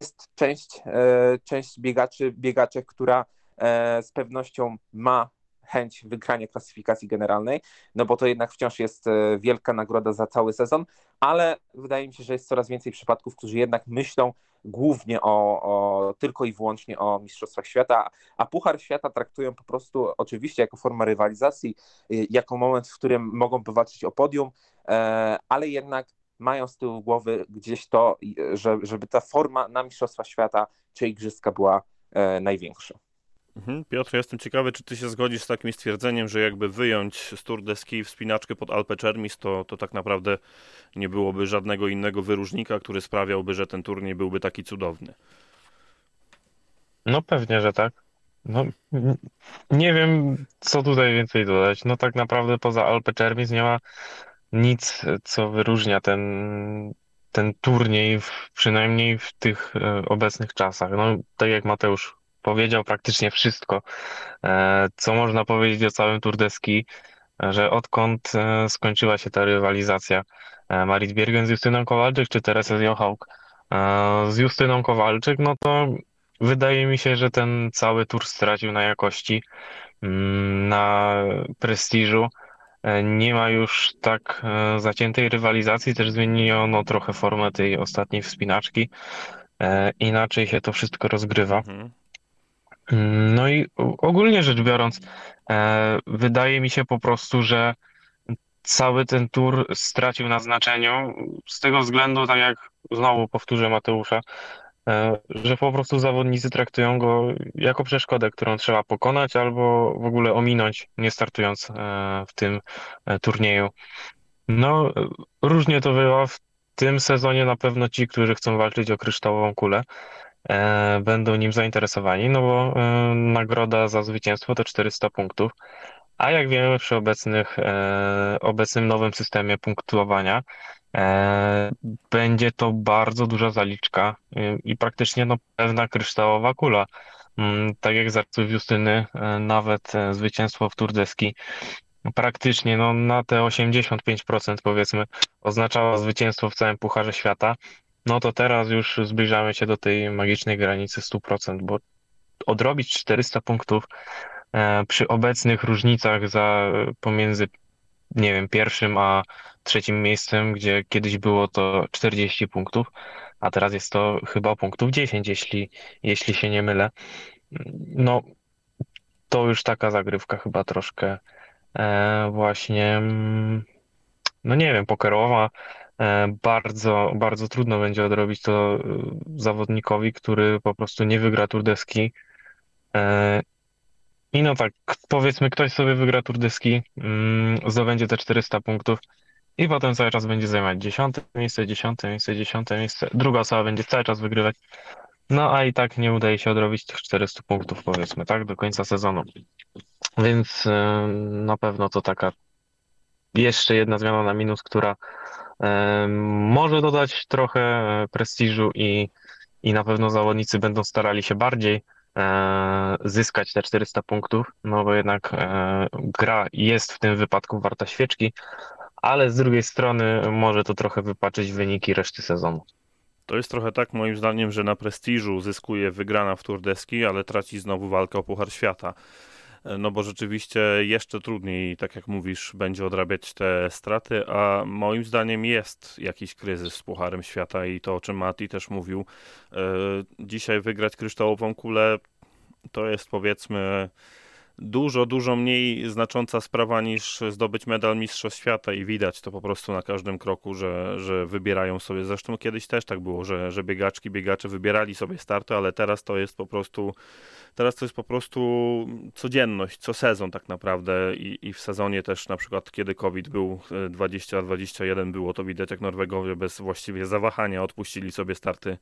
Jest część, e, część biegaczy, biegaczek, która e, z pewnością ma chęć wygrania klasyfikacji generalnej, no bo to jednak wciąż jest e, wielka nagroda za cały sezon, ale wydaje mi się, że jest coraz więcej przypadków, którzy jednak myślą głównie o, o tylko i wyłącznie o Mistrzostwach Świata, a Puchar Świata traktują po prostu oczywiście jako forma rywalizacji, jako moment, w którym mogą powalczyć o podium, ale jednak mają z tyłu głowy gdzieś to, że, żeby ta forma na Mistrzostwa Świata czy Igrzyska była e, największa. Mhm. Piotr, jestem ciekawy, czy ty się zgodzisz z takim stwierdzeniem, że jakby wyjąć z Tour de Ski wspinaczkę pod Alpe Czermis, to, to tak naprawdę nie byłoby żadnego innego wyróżnika, który sprawiałby, że ten turniej byłby taki cudowny. No pewnie, że tak. No, nie wiem, co tutaj więcej dodać. No tak naprawdę poza Alpe Czermis nie ma nic, co wyróżnia ten, ten turniej, w, przynajmniej w tych e, obecnych czasach. No, tak jak Mateusz powiedział, praktycznie wszystko, e, co można powiedzieć o całym Tour de Ski, że odkąd e, skończyła się ta rywalizacja Marit Biergen z Justyną Kowalczyk, czy Teresę Jochałk z Justyną Kowalczyk, no to wydaje mi się, że ten cały tur stracił na jakości, mm, na prestiżu. E, nie ma już tak e, zaciętej rywalizacji, też zmieniono trochę formę tej ostatniej wspinaczki. E, inaczej się to wszystko rozgrywa. Mhm. No i ogólnie rzecz biorąc, wydaje mi się po prostu, że cały ten tour stracił na znaczeniu z tego względu, tak jak znowu powtórzę Mateusza, E, że po prostu zawodnicy traktują go jako przeszkodę, którą trzeba pokonać albo w ogóle ominąć, nie startując e, w tym e, turnieju. No, różnie to bywa. W tym sezonie na pewno ci, którzy chcą walczyć o kryształową kulę, będą nim zainteresowani, no bo nagroda za zwycięstwo to 400 punktów. A jak wiemy, przy obecnych, obecnym nowym systemie punktowania E, będzie to bardzo duża zaliczka y, i praktycznie no, pewna kryształowa kula. Mm, tak jak za Justyny, e, nawet e, zwycięstwo w Turdeski praktycznie no, na te 85% powiedzmy oznaczało zwycięstwo w całym Pucharze Świata, no to teraz już zbliżamy się do tej magicznej granicy 100%, bo odrobić 400 punktów przy obecnych różnicach za pomiędzy nie wiem, pierwszym a trzecim miejscem, gdzie kiedyś było to 40 punktów, a teraz jest to chyba punktów 10, jeśli, jeśli się nie mylę. No, to już taka zagrywka chyba troszkę e, właśnie, mm, no nie wiem, pokerowa. E, bardzo, bardzo trudno będzie odrobić to e, zawodnikowi, który po prostu nie wygra Tour de Ski e, i no tak, powiedzmy, ktoś sobie wygra Tour de Ski, mm, zdobędzie te 400 punktów i potem cały czas będzie zajmować dziesiąte miejsce, dziesiąte miejsce, dziesiąte miejsce. Druga osoba będzie cały czas wygrywać. No a i tak nie udaje się odrobić tych 400 punktów, powiedzmy, tak, do końca sezonu. Więc na pewno to taka jeszcze jedna zmiana na minus, która może dodać trochę e, prestiżu i, i na pewno zawodnicy będą starali się bardziej zyskać te 400 punktów, no bo jednak gra jest w tym wypadku warta świeczki, ale z drugiej strony może to trochę wypaczyć wyniki reszty sezonu. To jest trochę tak moim zdaniem, że na prestiżu zyskuje wygrana w Tour Deski, ale traci znowu walkę o Puchar Świata. No bo rzeczywiście jeszcze trudniej, tak jak mówisz, będzie odrabiać te straty, a moim zdaniem jest jakiś kryzys z Pucharem Świata i to, o czym Mati też mówił. E, dzisiaj wygrać kryształową kulę to jest powiedzmy dużo, dużo mniej znacząca sprawa niż zdobyć medal Mistrzostw Świata i widać to po prostu na każdym kroku, że, że wybierają sobie, zresztą kiedyś też tak było, że, że biegaczki, biegacze wybierali sobie starty, ale teraz to jest po prostu Teraz to jest po prostu codzienność, co sezon tak naprawdę i, i w sezonie też na przykład kiedy COVID był 20-21 było to widać jak Norwegowie bez właściwie zawahania odpuścili sobie starty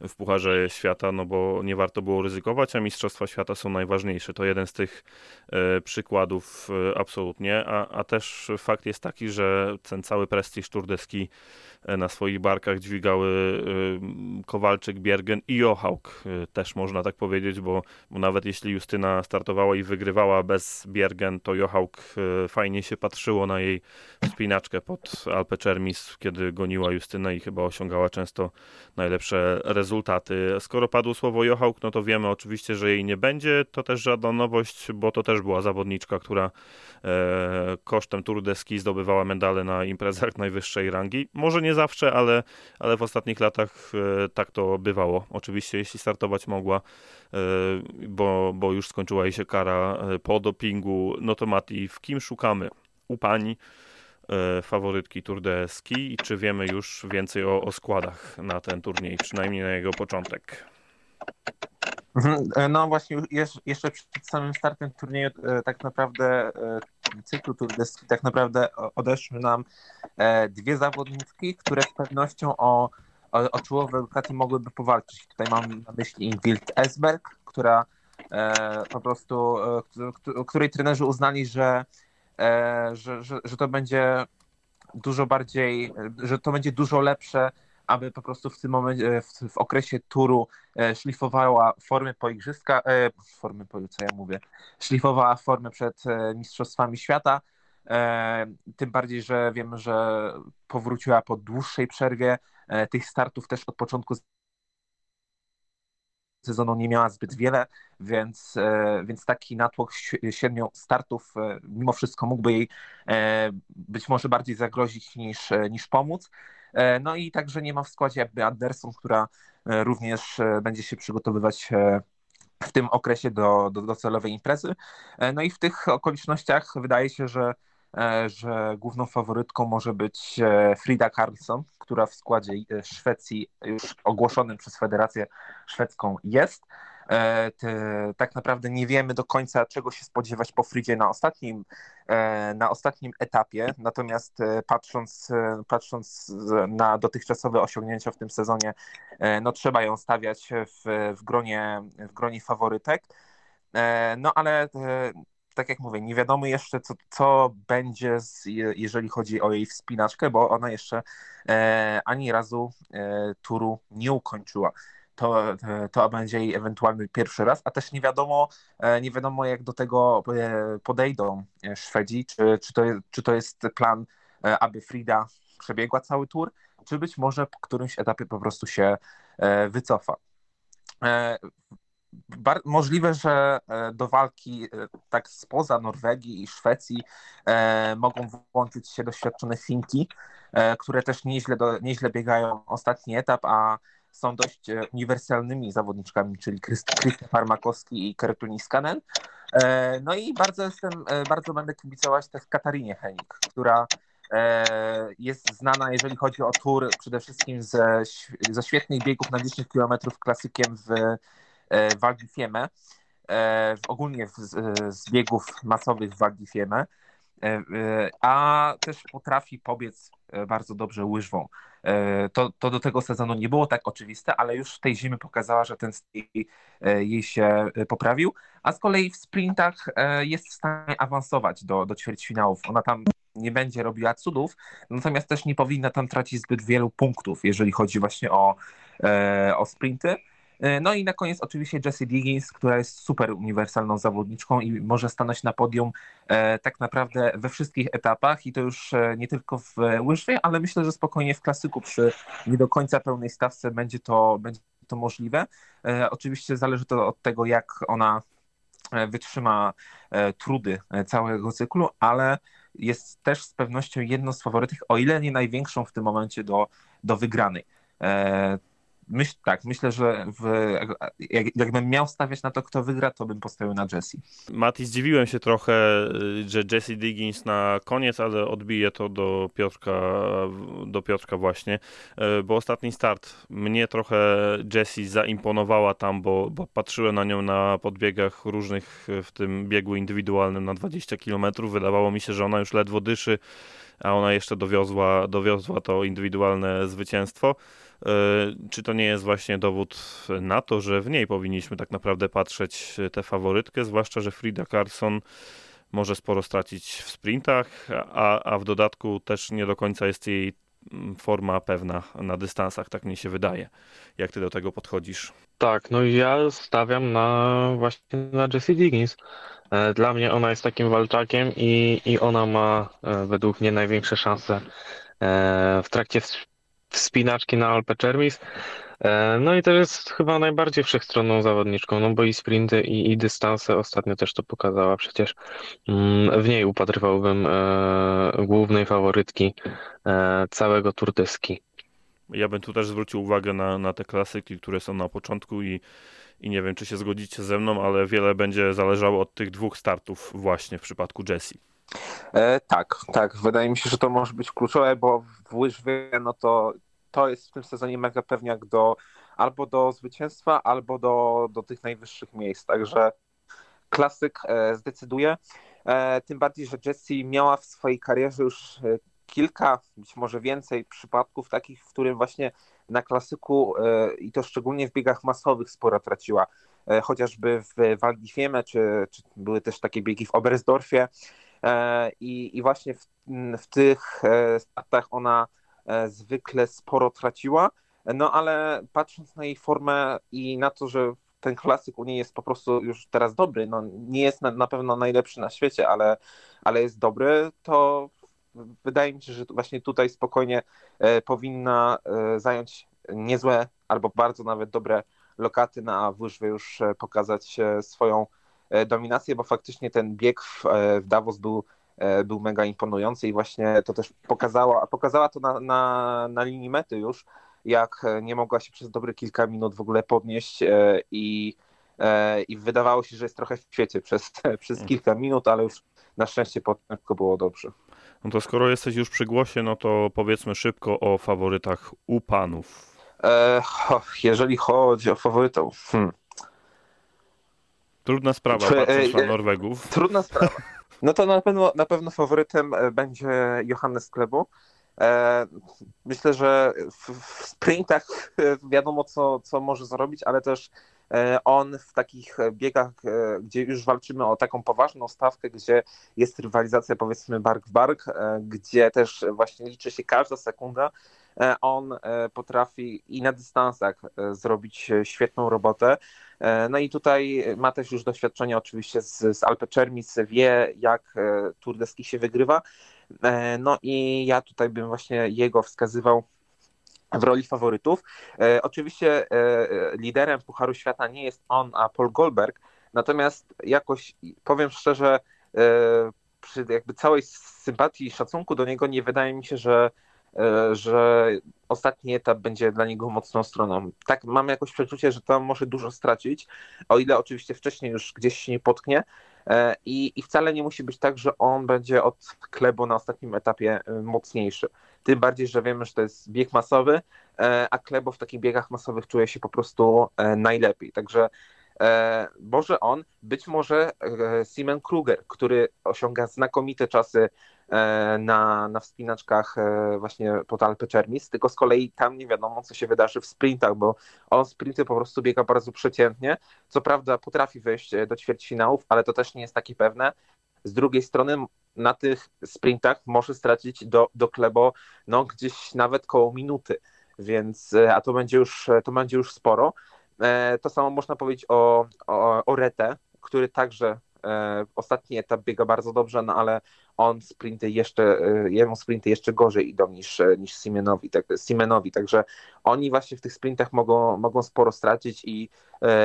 w Pucharze Świata, no bo nie warto było ryzykować, a Mistrzostwa Świata są najważniejsze. To jeden z tych e, przykładów e, absolutnie, a, a też fakt jest taki, że ten cały prestiż turdeski E, na swoich barkach dźwigały e, Kowalczyk, Biergen i Johauk, e, też można tak powiedzieć, bo, bo nawet jeśli Justyna startowała i wygrywała bez Biergen, to Johauk fajnie się patrzyło na jej wspinaczkę pod Alpe Czermis, kiedy goniła Justynę i chyba osiągała często najlepsze rezultaty. Skoro padło słowo Johauk, no to wiemy oczywiście, że jej nie będzie. To też żadna nowość, bo to też była zawodniczka, która kosztem Tour de Ski zdobywała medale na imprezach najwyższej rangi. Może nie zawsze, ale, ale w ostatnich latach e, tak to bywało. Oczywiście, jeśli startować mogła, e, bo, bo już skończyła jej się kara e, po dopingu, no to Mati, w kim szukamy? U pani faworytki Tour de Ski i czy wiemy już więcej o, o składach na ten turniej, przynajmniej na jego początek? Mhm. No właśnie, jeszcze przed samym startem turnieju tak naprawdę cyklu Tour de Ski tak naprawdę odeszły nam e, dwie zawodniczki, które z pewnością o, o, o czołowe lokaty mogłyby powalczyć. Tutaj mam na myśli Ingrid Esberg, która e, po prostu, e, której trenerzy uznali, że, że, że, że to będzie dużo bardziej, że to będzie dużo lepsze aby po prostu w tym momencie, w, w okresie turu e, szlifowała formy po igrzyska, e, formy po, co ja mówię, szlifowała formę przed e, Mistrzostwami Świata, tym bardziej, że wiemy, że powróciła po dłuższej przerwie, tych startów też od początku sezonu nie miała zbyt wiele, więc, więc taki natłok siedmiu startów mimo wszystko mógłby jej być może bardziej zagrozić niż, niż pomóc. E, no i także nie ma w składzie jakby Anderson, która e, również e, będzie się przygotowywać w tym okresie do, do docelowej imprezy. No i w tych okolicznościach wydaje się, że, że główną faworytką może być Frida Karlsson, która w składzie Szwecji już ogłoszonym przez Federację Szwedzką jest. E, tak naprawdę nie wiemy do końca, czego się spodziewać po Fridzie na ostatnim, e, na ostatnim etapie. Natomiast e, patrząc, patrząc na dotychczasowe osiągnięcia w tym sezonie, no trzeba ją stawiać w, w, gronie, w gronie faworytek. No ale tak jak mówię, nie wiadomo jeszcze, co, co będzie, z, jeżeli chodzi o jej wspinaczkę, bo ona jeszcze ani razu turu nie ukończyła to, to będzie jej ewentualny pierwszy raz, a też nie wiadomo, e, nie wiadomo jak do tego e, podejdą e, Szwedzi, czy, czy, to, czy to jest plan, aby Frida przebiegła cały tour, czy być może po którymś etapie po prostu się wycofa. Możliwe, że do walki tak spoza Norwegii i Szwecji mogą włączyć się doświadczone Finki, które też nieźle, do, nieźle biegają ostatni etap, a są dość e, uniwersalnymi zawodniczkami, czyli Krzysztof Farmakowski i Kertuni Skanen. E, no i bardzo jestem, e, bardzo będę kibicować też Katarinie Henik, która jest znana, jeżeli chodzi o tour, przede wszystkim ze, ze świetnych biegów na 10 km klasykiem w, w Val ogólnie z, z biegów masowych w Val a też potrafi pobiec bardzo dobrze łyżwą. To, to do tego sezonu nie było tak oczywiste, ale już tej zimy pokazała, że ten styl jej się poprawił, a z kolei w sprintach jest w stanie awansować do, do ćwierćfinałów. Ona tam nie będzie robiła cudów, natomiast też nie powinna tam tracić zbyt wielu punktów, jeżeli chodzi właśnie o, e, o sprinty. E, no i na koniec oczywiście Jessie Diggins, która jest super uniwersalną zawodniczką i może stanąć na podium e, tak naprawdę we wszystkich etapach i to już nie tylko w łyżwie, ale myślę, że spokojnie w klasyku przy nie do końca pełnej stawce będzie to, będzie to możliwe. Oczywiście zależy to od tego, jak ona wytrzyma trudy całego cyklu, ale jest też z pewnością jedną z faworytych, o ile nie największą w tym momencie do, do wygranej. Myśl, tak, myślę, że w, jak, jakbym miał stawiać na to, kto wygra, to bym postawił na Jesse. Mati, zdziwiłem się trochę, że Jesse Diggins na koniec, ale odbije to do Piotrka, do Piotrka właśnie, e, bo ostatni start mnie trochę Jessie zaimponowała tam, bo, bo patrzyłem na nią na podbiegach różnych, w tym biegu indywidualnym na 20 km. Wydawało mi się, że ona już ledwo dyszy, a ona jeszcze dowiozła, dowiozła to indywidualne zwycięstwo. E, czy to nie jest właśnie dowód na to, że w niej powinniśmy tak naprawdę patrzeć tę faworytkę, zwłaszcza, że Frida Carson może sporo stracić w sprintach, a, a w dodatku też nie do końca jest jej mm, forma pewna na dystansach, tak mi się wydaje. Jak ty do tego podchodzisz? Tak, no ja stawiam na właśnie na Jessie Diggins. E, dla mnie ona jest takim walczakiem i, i ona ma e, według mnie największe szanse w trakcie wspinaczki na Alpe Cermis. E, no i też jest chyba najbardziej wszechstronną zawodniczką, no bo i sprinty, i, i dystanse ostatnio też to pokazała. Przecież mm, w niej upatrywałbym e, głównej faworytki e, całego Tour de Ski. Ja bym tu też zwrócił uwagę na, na te klasyki, które są na początku i, i nie wiem, czy się zgodzicie ze mną, ale wiele będzie zależało od tych dwóch startów właśnie w przypadku Jessie. E, tak, tak. Wydaje mi się, że to może być kluczowe, bo w łyżwie no to, to jest w tym sezonie mega pewniak do albo do zwycięstwa, albo do, do tych najwyższych miejsc. Także klasyk e, zdecyduje. E, tym bardziej, że Jessie miała w swojej karierze już e, kilka, być może więcej przypadków takich, w którym właśnie na klasyku e, i to szczególnie w biegach masowych sporo traciła. E, chociażby w Val czy, czy były też takie biegi w Oberstdorfie, I, i właśnie w, w tych e, startach ona e, zwykle sporo traciła, no ale patrząc na jej formę i na to, że ten klasyk u niej jest po prostu już teraz dobry, no nie jest na, na pewno najlepszy na świecie, ale, ale jest dobry, to wydaje mi się, że właśnie tutaj spokojnie powinna zająć niezłe albo bardzo nawet dobre lokaty na wyżwy już pokazać swoją E, dominację, bo faktycznie ten bieg w, e, w Davos był, e, był mega imponujący i właśnie to też pokazała, pokazała to na, na, na linii mety już, jak nie mogła się przez dobre kilka minut w ogóle podnieść i, i wydawało się, że jest trochę w świecie przez, [laughs] przez kilka minut, ale już na szczęście potem było dobrze. No to skoro jesteś już przy głosie, no to powiedzmy szybko o faworytach u panów. E, jeżeli chodzi o faworytów, hmm. Trudna sprawa, patrząc na Norwegów. [laughs] Trudna sprawa. No to na pewno, na pewno faworytem e, będzie Johannes Klebu. E, myślę, że w sprintach e, wiadomo, co, co może zrobić, ale też on w takich biegach, gdzie już walczymy o taką poważną stawkę, gdzie jest rywalizacja powiedzmy bark w bark, gdzie też właśnie liczy się każda sekunda, on potrafi i na dystansach zrobić świetną robotę. E, no i tutaj ma też już doświadczenie oczywiście z, z Alpe Cermis, wie jak e, Tour de Ski się wygrywa. E, no i ja tutaj bym właśnie jego wskazywał w roli faworytów. Oczywiście liderem Pucharu Świata nie jest on, a Paul Goldberg, natomiast jakoś powiem szczerze, przy jakby całej sympatii i szacunku do niego nie wydaje mi się, że że ostatni etap będzie dla niego mocną stroną. Tak, mam jakoś przeczucie, że tam może dużo stracić, o ile oczywiście wcześniej już gdzieś się nie potknie. E, I, I wcale nie musi być tak, że on będzie od klebu na ostatnim etapie e, mocniejszy. Tym bardziej, że wiemy, że to jest bieg masowy, a klebo w takich biegach masowych czuje się po prostu najlepiej. Także może on, być może Simon Kruger, który osiąga znakomite czasy na, na wspinaczkach właśnie pod Alpe Czermis, tylko z kolei tam nie wiadomo, co się wydarzy w sprintach, bo on sprinty po prostu biega bardzo przeciętnie. Co prawda potrafi wejść do ćwierćfinałów, ale to też nie jest takie pewne. Z drugiej strony na tych sprintach może stracić do, do Klebo no, gdzieś nawet koło minuty, więc e, a to będzie już, e, to będzie już sporo. E, to samo można powiedzieć o, o, o Rete, który także ostatni etap biega bardzo dobrze, no ale on sprinty jeszcze, jemu sprinty jeszcze gorzej idą niż, niż Simenowi, tak, Simenowi, także oni właśnie w tych sprintach mogą, mogą sporo stracić i,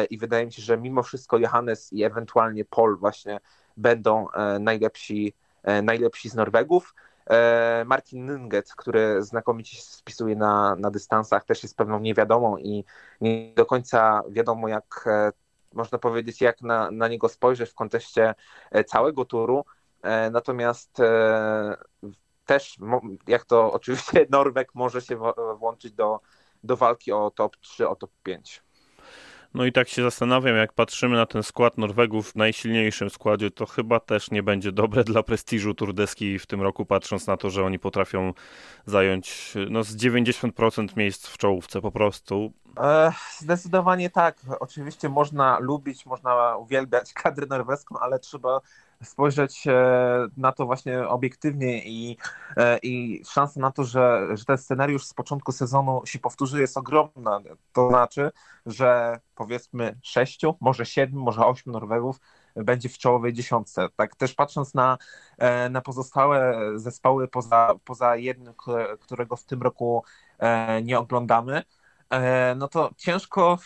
i wydaje mi się, że mimo wszystko Johannes i ewentualnie Paul właśnie będą najlepsi E, najlepsi z Norwegów. E, Martin Nunget, który znakomicie się spisuje na, na dystansach, też jest pewną niewiadomą i nie do końca wiadomo, jak e, można powiedzieć, jak na, na niego spojrzeć w kontekście całego turu. Natomiast też, jak to [laughs] oczywiście Norweg może się włączyć do, do walki o top 3, o top 5. No i tak się zastanawiam, jak patrzymy na ten skład Norwegów w najsilniejszym składzie, to chyba też nie będzie dobre dla prestiżu turdeski w tym roku, patrząc na to, że oni potrafią zająć no, z 90% miejsc w czołówce po prostu. E, zdecydowanie tak. Oczywiście można lubić, można uwielbiać kadrę norweską, ale trzeba spojrzeć e, na to właśnie obiektywnie i, e, i szansa na to, że, że ten scenariusz z początku sezonu się powtórzy jest ogromna. To znaczy, że powiedzmy sześciu, może siedmiu, może ośmiu Norwegów będzie w czołowej dziesiątce. Tak też patrząc na, e, na pozostałe zespoły poza, poza jednym, którego w tym roku nie oglądamy, no to ciężko,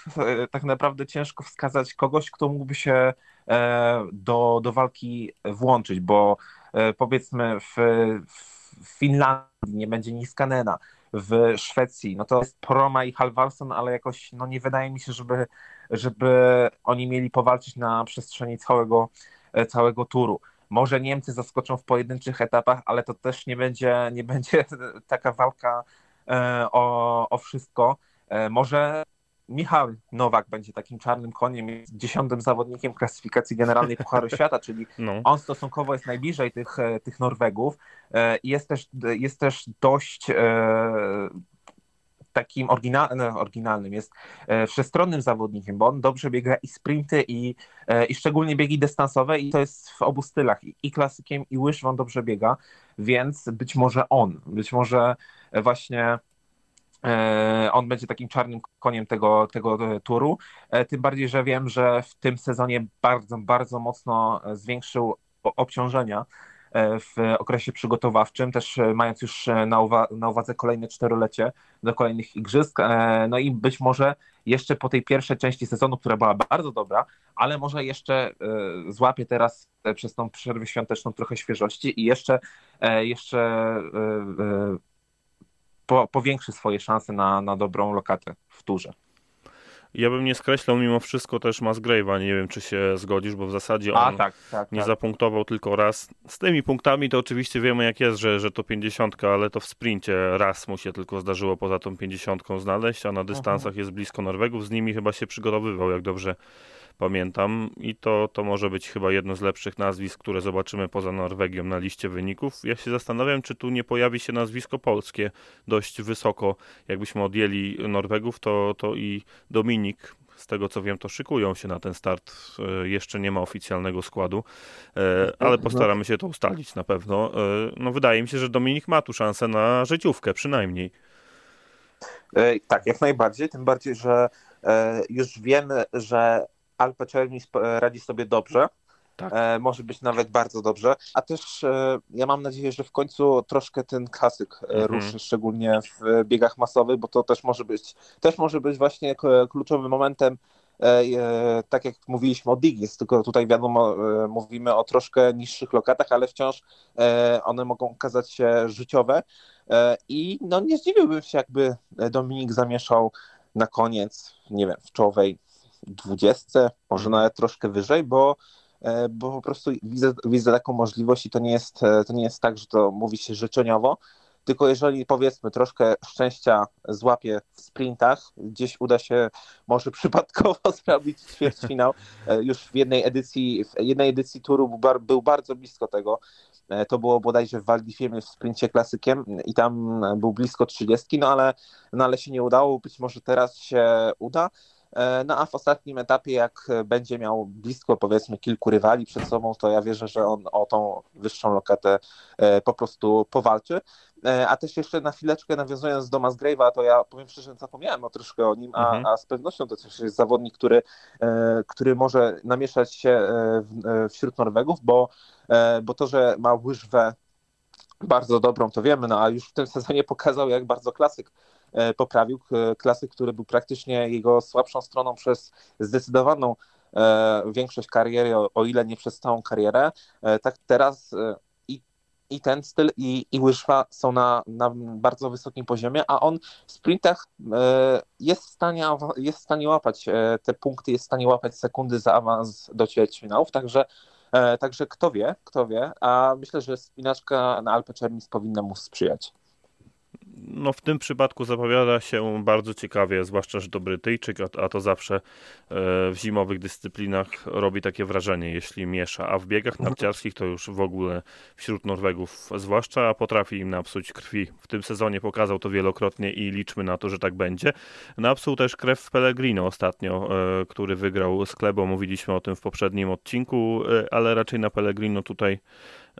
tak naprawdę ciężko wskazać kogoś, kto mógłby się do, do walki włączyć, bo e, powiedzmy w, w Finlandii nie będzie Niskanena, w Szwecji, no to jest Proma i Halvarsson, ale jakoś no nie wydaje mi się, żeby, żeby oni mieli powalczyć na przestrzeni całego, e, całego turu. Może Niemcy zaskoczą w pojedynczych etapach, ale to też nie będzie, nie będzie [laughs] taka walka o, o wszystko. Może Michał Nowak będzie takim czarnym koniem, jest dziesiątym zawodnikiem klasyfikacji generalnej Pucharu [laughs] Świata, czyli no. on stosunkowo jest najbliżej tych, e, tych Norwegów e, i jest też, jest też dość e, takim oryginalnym, oryginalnym, jest wszechstronnym zawodnikiem, bo on dobrze biega i sprinty, i, i szczególnie biegi dystansowe i to jest w obu stylach, i klasykiem, i łyżwą dobrze biega, więc być może on, być może właśnie on będzie takim czarnym koniem tego, tego e, turu. E, tym bardziej, że wiem, że w tym sezonie bardzo, bardzo mocno zwiększył obciążenia w okresie przygotowawczym, też mając już na, uwa na uwadze kolejne czterolecie do kolejnych igrzysk. No i być może jeszcze po tej pierwszej części sezonu, która była bardzo dobra, ale może jeszcze złapie teraz przez tą przerwę świąteczną trochę świeżości i jeszcze, jeszcze po, powiększy swoje szanse na, na dobrą lokatę w turze. Ja bym nie skreślał mimo wszystko też Musgrave'a, nie wiem czy się zgodzisz, bo w zasadzie on A, tak, tak, nie tak. zapunktował tylko raz. Z tymi punktami to oczywiście wiemy jak jest, że, że to 50, ale to w sprincie raz mu się tylko zdarzyło poza tą 50 znaleźć, a na dystansach mhm. jest blisko Norwegów, z nimi chyba się przygotowywał, jak dobrze pamiętam. I to, to może być chyba jedno z lepszych nazwisk, które zobaczymy poza Norwegią na liście wyników. Ja się zastanawiam, czy tu nie pojawi się nazwisko polskie dość wysoko. Jakbyśmy odjęli Norwegów, to, to i Dominik z tego co wiem, to szykują się na ten start. E, jeszcze nie ma oficjalnego składu, e, ale postaramy się to ustalić na pewno. E, no, wydaje mi się, że Dominik ma tu szansę na życiówkę przynajmniej. Tak, jak najbardziej. Tym bardziej, że już wiemy, że Alpe Czerni radzi sobie dobrze. Tak. E, może być nawet bardzo dobrze. A też e, ja mam nadzieję, że w końcu troszkę ten klasyk e, mhm. ruszy, szczególnie w biegach masowych, bo to też może być, też może być właśnie kluczowym momentem. E, e, tak jak mówiliśmy o Digis, tylko tutaj wiadomo, e, mówimy o troszkę niższych lokatach, ale wciąż one mogą okazać się życiowe. I no nie zdziwiłbym się, jakby Dominik zamieszał na koniec, nie wiem, w czołowej 20, może nawet troszkę wyżej, bo, e, bo po prostu widzę, widzę taką możliwość i to nie, jest, e, to nie jest tak, że to mówi się życzeniowo, tylko jeżeli powiedzmy troszkę szczęścia złapie w sprintach, gdzieś uda się może przypadkowo [laughs] zrobić ćwierćfinał, już w jednej edycji, w jednej edycji turu był bardzo blisko tego, to było bodajże w Waldifie w sprincie klasykiem i tam był blisko 30, no ale, no ale się nie udało, być może teraz się uda. E, no a w ostatnim etapie, jak będzie miał blisko powiedzmy kilku rywali przed sobą, to ja wierzę, że on o tą wyższą lokatę e, po prostu powalczy. E, a też jeszcze na chwileczkę nawiązując do Musgrave'a, to ja powiem szczerze, zapomniałem o troszkę o nim, a, mhm. a z pewnością to też jest zawodnik, który, który może namieszać się wśród Norwegów, bo, bo to, że ma łyżwę bardzo dobrą, to wiemy, no a już w tym sezonie pokazał, jak bardzo klasyk poprawił. Klasyk, który był praktycznie jego słabszą stroną przez zdecydowaną e, większość kariery, o ile nie przez całą karierę. E, tak teraz i, i ten styl, i, i łyżwa są na, na bardzo wysokim poziomie, a on w sprintach jest w stanie, jest w stanie łapać te punkty, jest w stanie łapać sekundy za awans do ćwierćfinałów, także Także kto wie, kto wie, a myślę, że spinaczka na Alpe Czernis powinna mu sprzyjać no w tym przypadku zapowiada się bardzo ciekawie, zwłaszcza, że to Brytyjczyk, a, to zawsze e, w zimowych dyscyplinach robi takie wrażenie, jeśli miesza, a w biegach narciarskich to już w ogóle wśród Norwegów zwłaszcza potrafi im napsuć krwi. W tym sezonie pokazał to wielokrotnie i liczmy na to, że tak będzie. Napsuł też krew w Pellegrino ostatnio, e, który wygrał z Klebo, mówiliśmy o tym w poprzednim odcinku, e, ale raczej na Pellegrino tutaj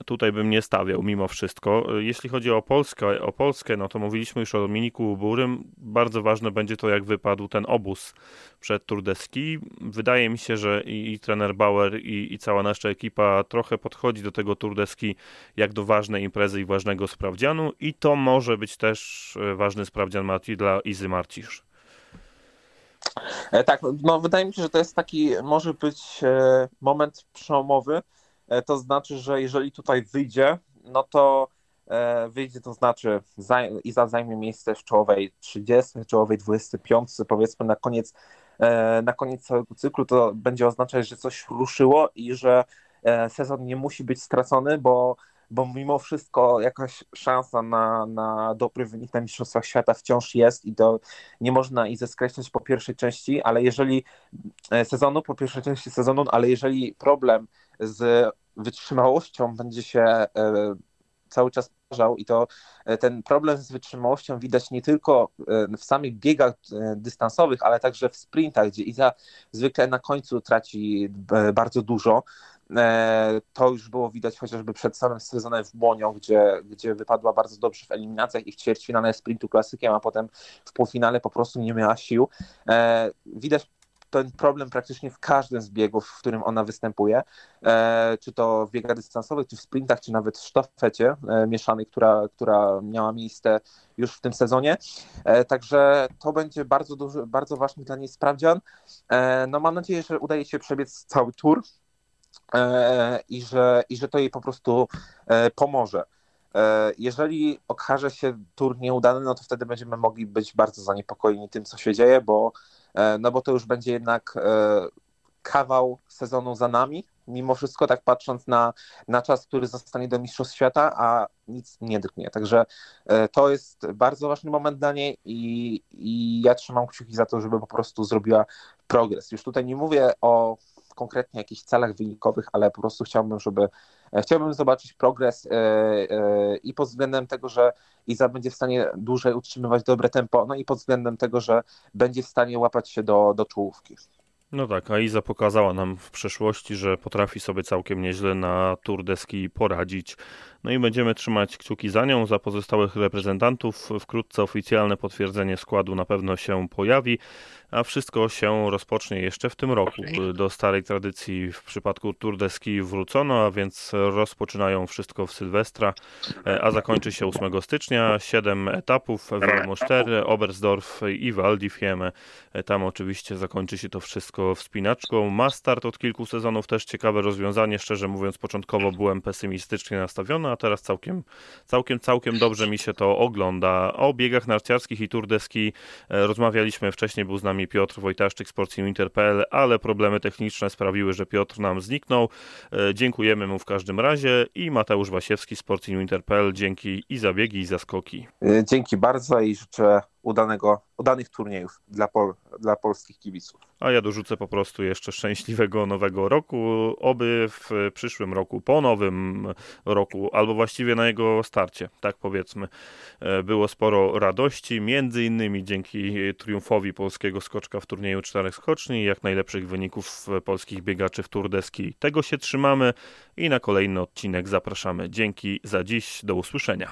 tutaj bym nie stawiał mimo wszystko. Jeśli chodzi o Polskę, o Polskę, no to mówiliśmy już o Dominiku Burym. Bardzo ważne będzie to, jak wypadł ten obóz przed Turdeski. Wydaje mi się, że i, i trener Bauer, i, i, cała nasza ekipa trochę podchodzi do tego Turdeski jak do ważnej imprezy i ważnego sprawdzianu i to może być też e, ważny sprawdzian Mati dla Izy Marcisz. E, tak, no wydaje mi się, że to jest taki, może być e, moment przełomowy, to znaczy, że jeżeli tutaj wyjdzie, no to e, wyjdzie, to znaczy Iza zajmie miejsce w czołowej 30, czołowej 25, powiedzmy na koniec, e, na koniec całego cyklu, to będzie oznaczać, że coś ruszyło i że sezon nie musi być stracony, bo, bo mimo wszystko jakaś szansa na, na dobry wynik na Mistrzostwach Świata wciąż jest i to nie można i zeskreślać po pierwszej części, ale jeżeli sezonu, po pierwszej części sezonu, ale jeżeli problem z wytrzymałością będzie się e, cały czas powtarzał i to e, ten problem z wytrzymałością widać nie tylko e, w samych biegach dystansowych, ale także w sprintach, gdzie Iza zwykle na końcu traci bardzo dużo. To już było widać chociażby przed samym sezonem w Błonią, gdzie, gdzie wypadła bardzo dobrze w eliminacjach i w ćwierćfinale sprintu klasykiem, a potem w półfinale po prostu nie miała sił. Widać ten problem praktycznie w każdym z biegów, w którym ona występuje, e, czy to w biegach dystansowych, czy w sprintach, czy nawet w sztafecie e, mieszanej, która, która miała miejsce już w tym sezonie. E, także to będzie bardzo duży, bardzo ważny dla niej sprawdzian. No mam nadzieję, że udaje się przebiec cały tour i że, i że to jej po prostu pomoże. Jeżeli okaże się tur nieudany, no to wtedy będziemy mogli być bardzo zaniepokojeni tym, co się dzieje, bo no bo to już będzie jednak e, kawał sezonu za nami, mimo wszystko, tak patrząc na, na czas, który zostanie do Mistrzostw Świata, a nic nie drgnie. Także e, to jest bardzo ważny moment dla niej i, i ja trzymam kciuki za to, żeby po prostu zrobiła progres. Już tutaj nie mówię o konkretnie jakichś celach wynikowych, ale po prostu chciałbym, żeby chciałbym zobaczyć progres i pod względem tego, że Iza będzie w stanie dłużej utrzymywać dobre tempo, no i pod względem tego, że będzie w stanie łapać się do, do czołówki. No tak, a Iza pokazała nam w przeszłości, że potrafi sobie całkiem nieźle na Tour deski poradzić. No i będziemy trzymać kciuki za nią, za pozostałych reprezentantów. Wkrótce oficjalne potwierdzenie składu na pewno się pojawi, a wszystko się rozpocznie jeszcze w tym roku. Do starej tradycji w przypadku Tour de Ski wrócono, a więc rozpoczynają wszystko w Sylwestra, e, a zakończy się 8 stycznia. Siedem etapów, Walmoster, Oberstdorf i Val di Fiemme. E, tam oczywiście zakończy się to wszystko wspinaczką. Ma start od kilku sezonów, też ciekawe rozwiązanie. Szczerze mówiąc, początkowo byłem pesymistycznie nastawiony, a teraz całkiem, całkiem, całkiem dobrze mi się to ogląda. O biegach narciarskich i turdeski e, rozmawialiśmy wcześniej, był z nami nami Piotr Wojtaszczyk, sportsinwinter.pl, ale problemy techniczne sprawiły, że Piotr nam zniknął. E, dziękujemy mu w każdym razie i Mateusz Wasiewski, sportsinwinter.pl, dzięki i za biegi, i za skoki. E, dzięki bardzo i życzę udanego, udanych turniejów dla, pol, dla polskich kibiców. A ja dorzucę po prostu jeszcze szczęśliwego nowego roku, oby w przyszłym roku, po nowym roku, albo właściwie na jego starcie, tak powiedzmy, e, było sporo radości, między innymi dzięki triumfowi polskiego skoczka w turnieju czterech skoczni jak najlepszych wyników polskich biegaczy w Tour Deski. Tego się trzymamy i na kolejny odcinek zapraszamy. Dzięki za dziś, do usłyszenia.